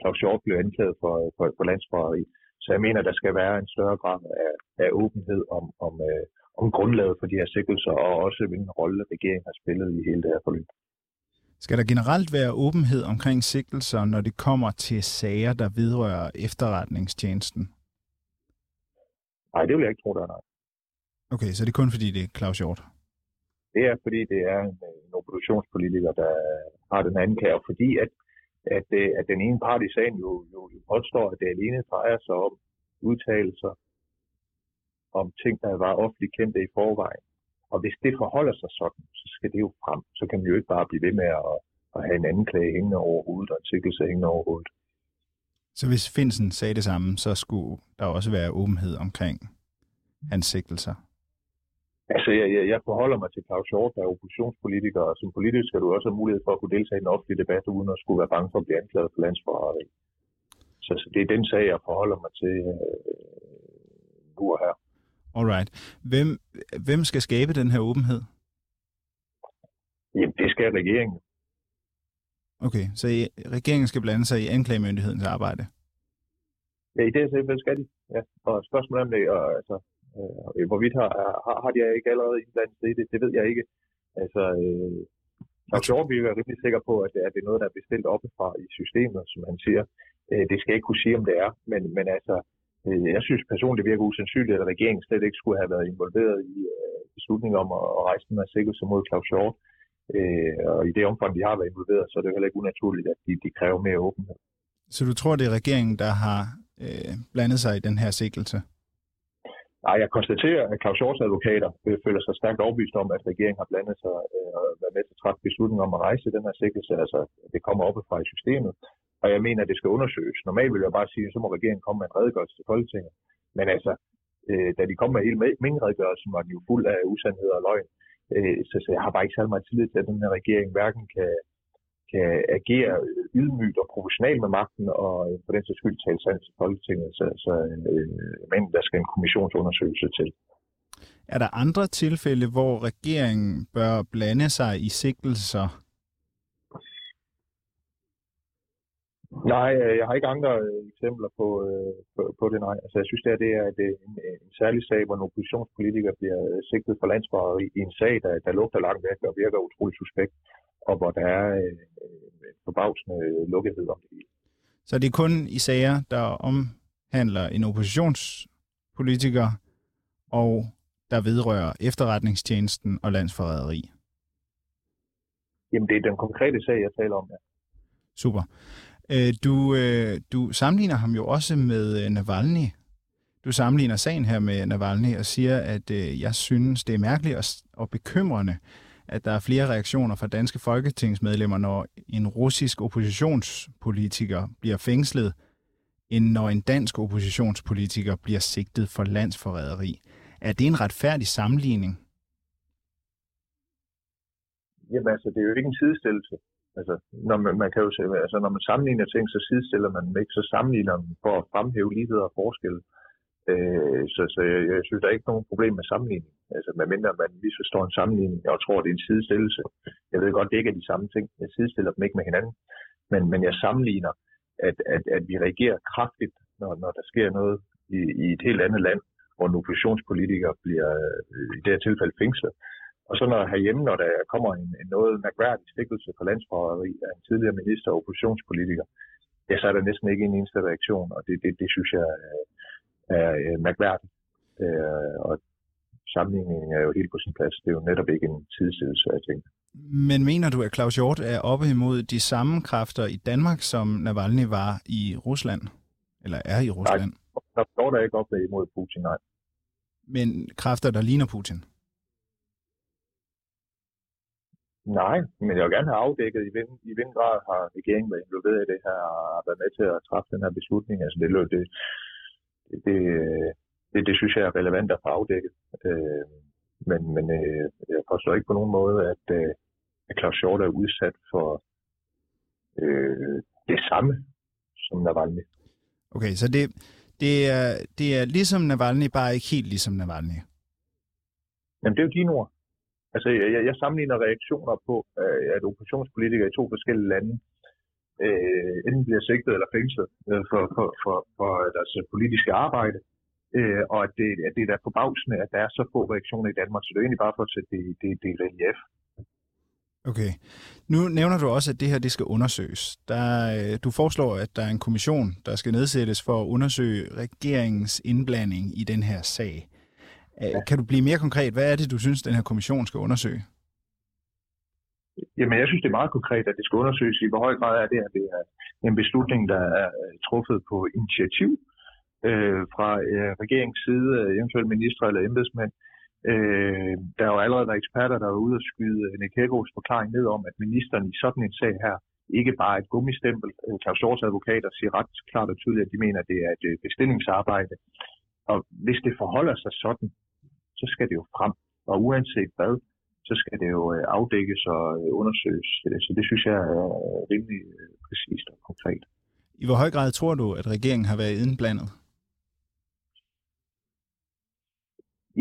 Claus Hjort blev anklaget for, for, for landsforræderi. Så jeg mener, der skal være en større grad af, af åbenhed om, om, øh, om grundlaget for de her sikkelser, og også hvilken rolle regeringen har spillet i hele det her forløb. Skal der generelt være åbenhed omkring sigtelser, når det kommer til sager, der vedrører efterretningstjenesten? Nej, det vil jeg ikke tro, der er nej. Okay, så det er kun fordi, det er Claus Hjort? Det er, fordi det er en, øh, en oppositionspolitiker, der har den anklage, fordi at, at, øh, at den ene part i sagen jo, jo, jo påstår, at det alene drejer sig om udtalelser om ting, der var offentligt kendte i forvejen. Og hvis det forholder sig sådan, så skal det jo frem. Så kan man jo ikke bare blive ved med at, at have en anden klage hængende over hovedet og en sikkelse hængende over hovedet. Så hvis Finsen sagde det samme, så skulle der også være åbenhed omkring hans sigtelser? Altså, jeg, jeg, jeg forholder mig til Claus Hjort, der er oppositionspolitiker, og som politiker skal du også have mulighed for at kunne deltage i den offentlige debat, uden at skulle være bange for at blive anklaget for landsforræderi. Så, så det er den sag, jeg forholder mig til øh, nu og her. Alright. Hvem, hvem skal skabe den her åbenhed? Jamen, det skal regeringen. Okay, så I, regeringen skal blande sig i anklagemyndighedens arbejde? Ja, i det her tilfælde skal de. Ja. Og spørgsmålet om det, og, altså, Øh, hvorvidt har, har, har de ikke allerede indblandet i det, det ved jeg ikke. Altså, øh, Lars Hjort er rimelig sikker på, at det, at det er noget, der er bestilt oppefra i systemet, som han siger. Øh, det skal jeg ikke kunne sige, om det er, men, men altså, øh, jeg synes personligt, det virker usandsynligt, at regeringen slet ikke skulle have været involveret i øh, beslutningen om at, at rejse den her sikkelse mod Claus Hjort. Øh, og i det omfang, de har været involveret, så er det heller ikke unaturligt, at de, de kræver mere åbenhed. Så du tror, det er regeringen, der har øh, blandet sig i den her sikkelse? Nej, jeg konstaterer, at Claus Hjorts advokater øh, føler sig stærkt overbevist om, at regeringen har blandet sig øh, og været med til at træffe beslutningen om at rejse den her sikkelse. Altså, det kommer op fra i systemet, og jeg mener, at det skal undersøges. Normalt vil jeg bare sige, at så må regeringen komme med en redegørelse til Folketinget. Men altså, øh, da de kom med hele mængderedegørelsen, var den jo fuld af usandheder og løgn. Øh, så, så jeg har bare ikke særlig meget tillid til, at den her regering hverken kan, kan agere ydmygt og proportionalt med magten, og øh, på den sags skyld tale sandt til Folketinget. Så, så en, men der skal en kommissionsundersøgelse til. Er der andre tilfælde, hvor regeringen bør blande sig i sigtelser? Nej, øh, jeg har ikke andre øh, eksempler på, øh, på, på det, nej. Altså, jeg synes, det er, det er det er en, en særlig sag, hvor en oppositionspolitiker bliver sigtet for landsforræderi i en sag, der, der lugter langt væk og virker utrolig suspekt, og hvor der er øh, forbavsende lukkethed om det. Så det er kun i sager, der omhandler en oppositionspolitiker, og der vedrører efterretningstjenesten og landsforræderi? Jamen, det er den konkrete sag, jeg taler om, ja. Super. Øh, du, øh, du sammenligner ham jo også med øh, Navalny. Du sammenligner sagen her med Navalny og siger, at øh, jeg synes, det er mærkeligt og bekymrende, at der er flere reaktioner fra danske folketingsmedlemmer, når en russisk oppositionspolitiker bliver fængslet, end når en dansk oppositionspolitiker bliver sigtet for landsforræderi. Er det en retfærdig sammenligning? Jamen altså, det er jo ikke en sidestillelse. Altså, når man, man kan jo se, altså, når man sammenligner ting, så sidestiller man dem ikke, så sammenligner man for at fremhæve lighed og forskel. Øh, så, så jeg, jeg synes, der er ikke nogen problem med sammenligning. Altså, medmindre man misforstår en sammenligning, jeg tror, det er en sidestillelse. Jeg ved godt, det ikke er de samme ting. Jeg sidestiller dem ikke med hinanden. Men, men jeg sammenligner, at, at, at vi reagerer kraftigt, når, når der sker noget i, i et helt andet land, hvor en oppositionspolitiker bliver øh, i det her tilfælde fængslet. Og så når herhjemme, når der kommer en, en noget mærkværdig stikkelse for landsforræderi af en tidligere minister og oppositionspolitiker, ja, så er der næsten ikke en eneste reaktion, og det, det, det synes jeg er, er mærkværdigt. Øh, og sammenligningen er jo helt på sin plads. Det er jo netop ikke en tidsstillelse, jeg tænker. Men mener du, at Claus Hjort er oppe imod de samme kræfter i Danmark, som Navalny var i Rusland? Eller er i Rusland? Nej, der er ikke oppe imod Putin, nej. Men kræfter, der ligner Putin? Nej, men jeg vil gerne have afdækket, i hvilken, i hvilken grad har regeringen været involveret i det her og været med til at træffe den her beslutning. Altså det, det, det, det, det synes jeg er relevant at få afdækket. Øh, men, men øh, jeg forstår ikke på nogen måde, at, øh, at Claus Hjort er udsat for øh, det samme som Navalny. Okay, så det, det, er, det er ligesom Navalny, bare ikke helt ligesom Navalny? Jamen, det er jo dine ord. Altså, jeg, jeg sammenligner reaktioner på, øh, at oppositionspolitikere i to forskellige lande øh, enten bliver sigtet eller fængslet øh, for, for, for, for deres politiske arbejde, øh, og at det, at det er der forbavsende, at der er så få reaktioner i Danmark, så det er egentlig bare for at sætte det, det, det i relief. Okay. Nu nævner du også, at det her det skal undersøges. Der, øh, du foreslår, at der er en kommission, der skal nedsættes for at undersøge regeringens indblanding i den her sag. Ja. Kan du blive mere konkret? Hvad er det, du synes, den her kommission skal undersøge? Jamen, jeg synes, det er meget konkret, at det skal undersøges i, hvor høj grad er det, at det er en beslutning, der er truffet på initiativ øh, fra øh, regeringens side, eventuelt ministre eller embedsmænd. Øh, der er jo allerede været eksperter, der er ude og skyde Nick Hækkerups forklaring ned om, at ministeren i sådan en sag her ikke bare et gummistempel. Claus Hjorts advokater siger ret klart og tydeligt, at de mener, at det er et øh, bestillingsarbejde. Og hvis det forholder sig sådan, så skal det jo frem. Og uanset hvad, så skal det jo øh, afdækkes og øh, undersøges. Så det synes jeg er rimelig øh, præcist og konkret. I hvor høj grad tror du, at regeringen har været indblandet?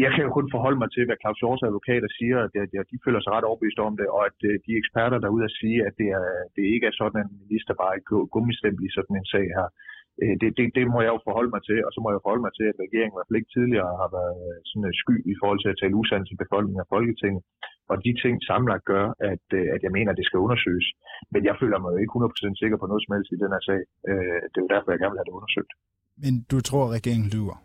Jeg kan jo kun forholde mig til, hvad Claus Hjorts advokater siger, at de føler sig ret overbevist om det, og at de eksperter derude at sige, at det, er, det ikke er sådan, at en minister bare er gummistempel i sådan en sag her. Øh, det, det, det må jeg jo forholde mig til, og så må jeg forholde mig til, at regeringen i hvert fald ikke tidligere har været øh, sådan øh, sky i forhold til at tale usand til befolkningen af Folketinget. Og de ting samlet gør, at, at jeg mener, at det skal undersøges. Men jeg føler mig jo ikke 100% sikker på noget som helst i den her sag. Det er jo derfor, jeg gerne vil have det undersøgt. Men du tror, at regeringen lyver?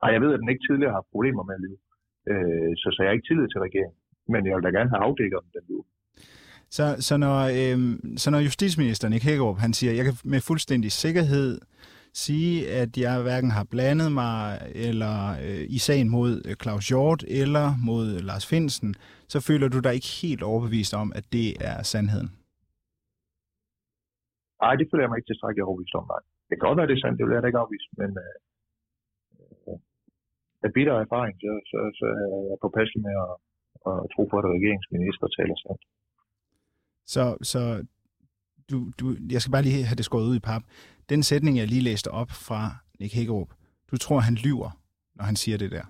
Nej, jeg ved, at den ikke tidligere har problemer med at lyve. Så, så jeg har ikke tillid til regeringen. Men jeg vil da gerne have afdækket, om den lyver. Så, så, når, øh, så når justitsministeren i Hækkerup, han siger, jeg kan med fuldstændig sikkerhed sige, at jeg hverken har blandet mig eller øh, i sagen mod øh, Claus Hjort eller mod øh, Lars Finsen, så føler du dig ikke helt overbevist om, at det er sandheden? Nej, det føler jeg mig ikke tilstrækkeligt overbevist om, nej. Det kan godt være, det er sandt, det vil jeg da ikke afvise, men øh, øh, af bitter erfaring, så, så, så er jeg påpasselig med at, at tro på, at regeringsminister taler sandt. Så, så du, du, jeg skal bare lige have det skåret ud i pap. Den sætning, jeg lige læste op fra Nick Hækkerup, du tror, han lyver, når han siger det der?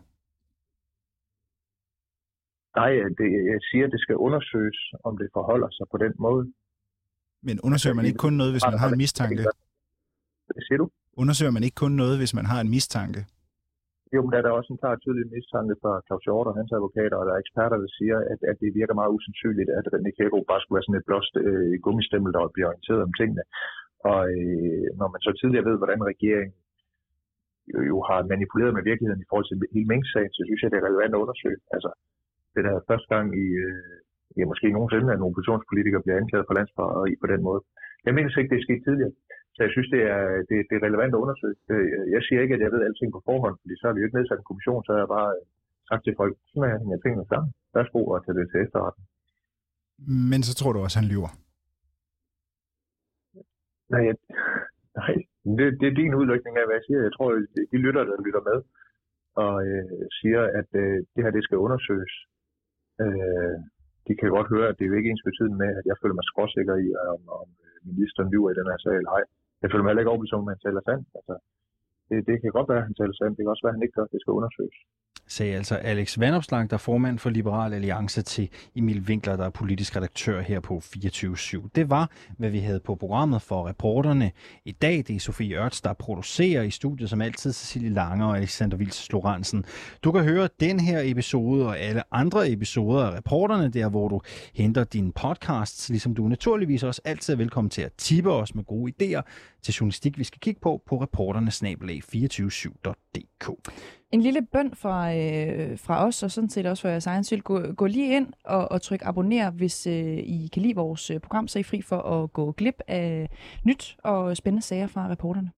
Nej, det, jeg siger, det skal undersøges, om det forholder sig på den måde. Men undersøger man ikke kun noget, hvis man har en mistanke? Hvad siger du? Undersøger man ikke kun noget, hvis man har en mistanke? Jo, men der er der også en klar tydelig mistanke fra Claus Hjort og hans advokater, og der er eksperter, der siger, at, at det virker meget usandsynligt, at René Kjærgaard bare skulle være sådan et blåst øh, gummistempel, der bliver orienteret om tingene. Og øh, når man så tidligere ved, hvordan regeringen jo, jo har manipuleret med virkeligheden i forhold til hele mængdsagen, så synes jeg, det er relevant at undersøge. Altså, det er første gang i, øh, ja, måske nogensinde, at en oppositionspolitiker bliver anklaget for landsforræderi på den måde. Jeg mener ikke, det er sket tidligere. Så jeg synes, det er, det, det er relevant at undersøge. Øh, jeg siger ikke, at jeg ved alting på forhånd, fordi så har vi jo ikke nedsat en kommission, så har jeg bare sagt til folk, sådan er jeg tingene sammen. Værsgo og tage det til efterretning. Men så tror du også, han lyver? Nej, jeg, nej. Det, det er din udlægning af, hvad jeg siger. Jeg tror, de lytter, der lytter med, og øh, siger, at øh, det her det skal undersøges. Øh, de kan godt høre, at det er jo ikke ens betydende med, at jeg føler mig skråsikker i, om, om øh, ministeren lyver i den her sag eller ej. Jeg føler mig heller ikke overbevist om, at han taler sandt. Altså, det, det kan godt være, at han taler sandt. Det kan også være, at han ikke gør. Det skal undersøges sagde altså Alex Vandopslag, der er formand for Liberal Alliance til Emil Winkler, der er politisk redaktør her på 24-7. Det var, hvad vi havde på programmet for reporterne i dag. Det er Sofie Ørts, der producerer i studiet, som altid Cecilie Lange og Alexander Vils Lorentzen. Du kan høre den her episode og alle andre episoder af reporterne, der hvor du henter dine podcasts, ligesom du naturligvis også altid er velkommen til at tippe os med gode idéer til journalistik, vi skal kigge på på reporternesnabelag247.dk. En lille bøn fra, øh, fra os, og sådan set også for jeres egen skyld. Gå, gå lige ind og, og tryk abonner, hvis øh, I kan lide vores øh, program, så er I fri for at gå glip af nyt og spændende sager fra reporterne.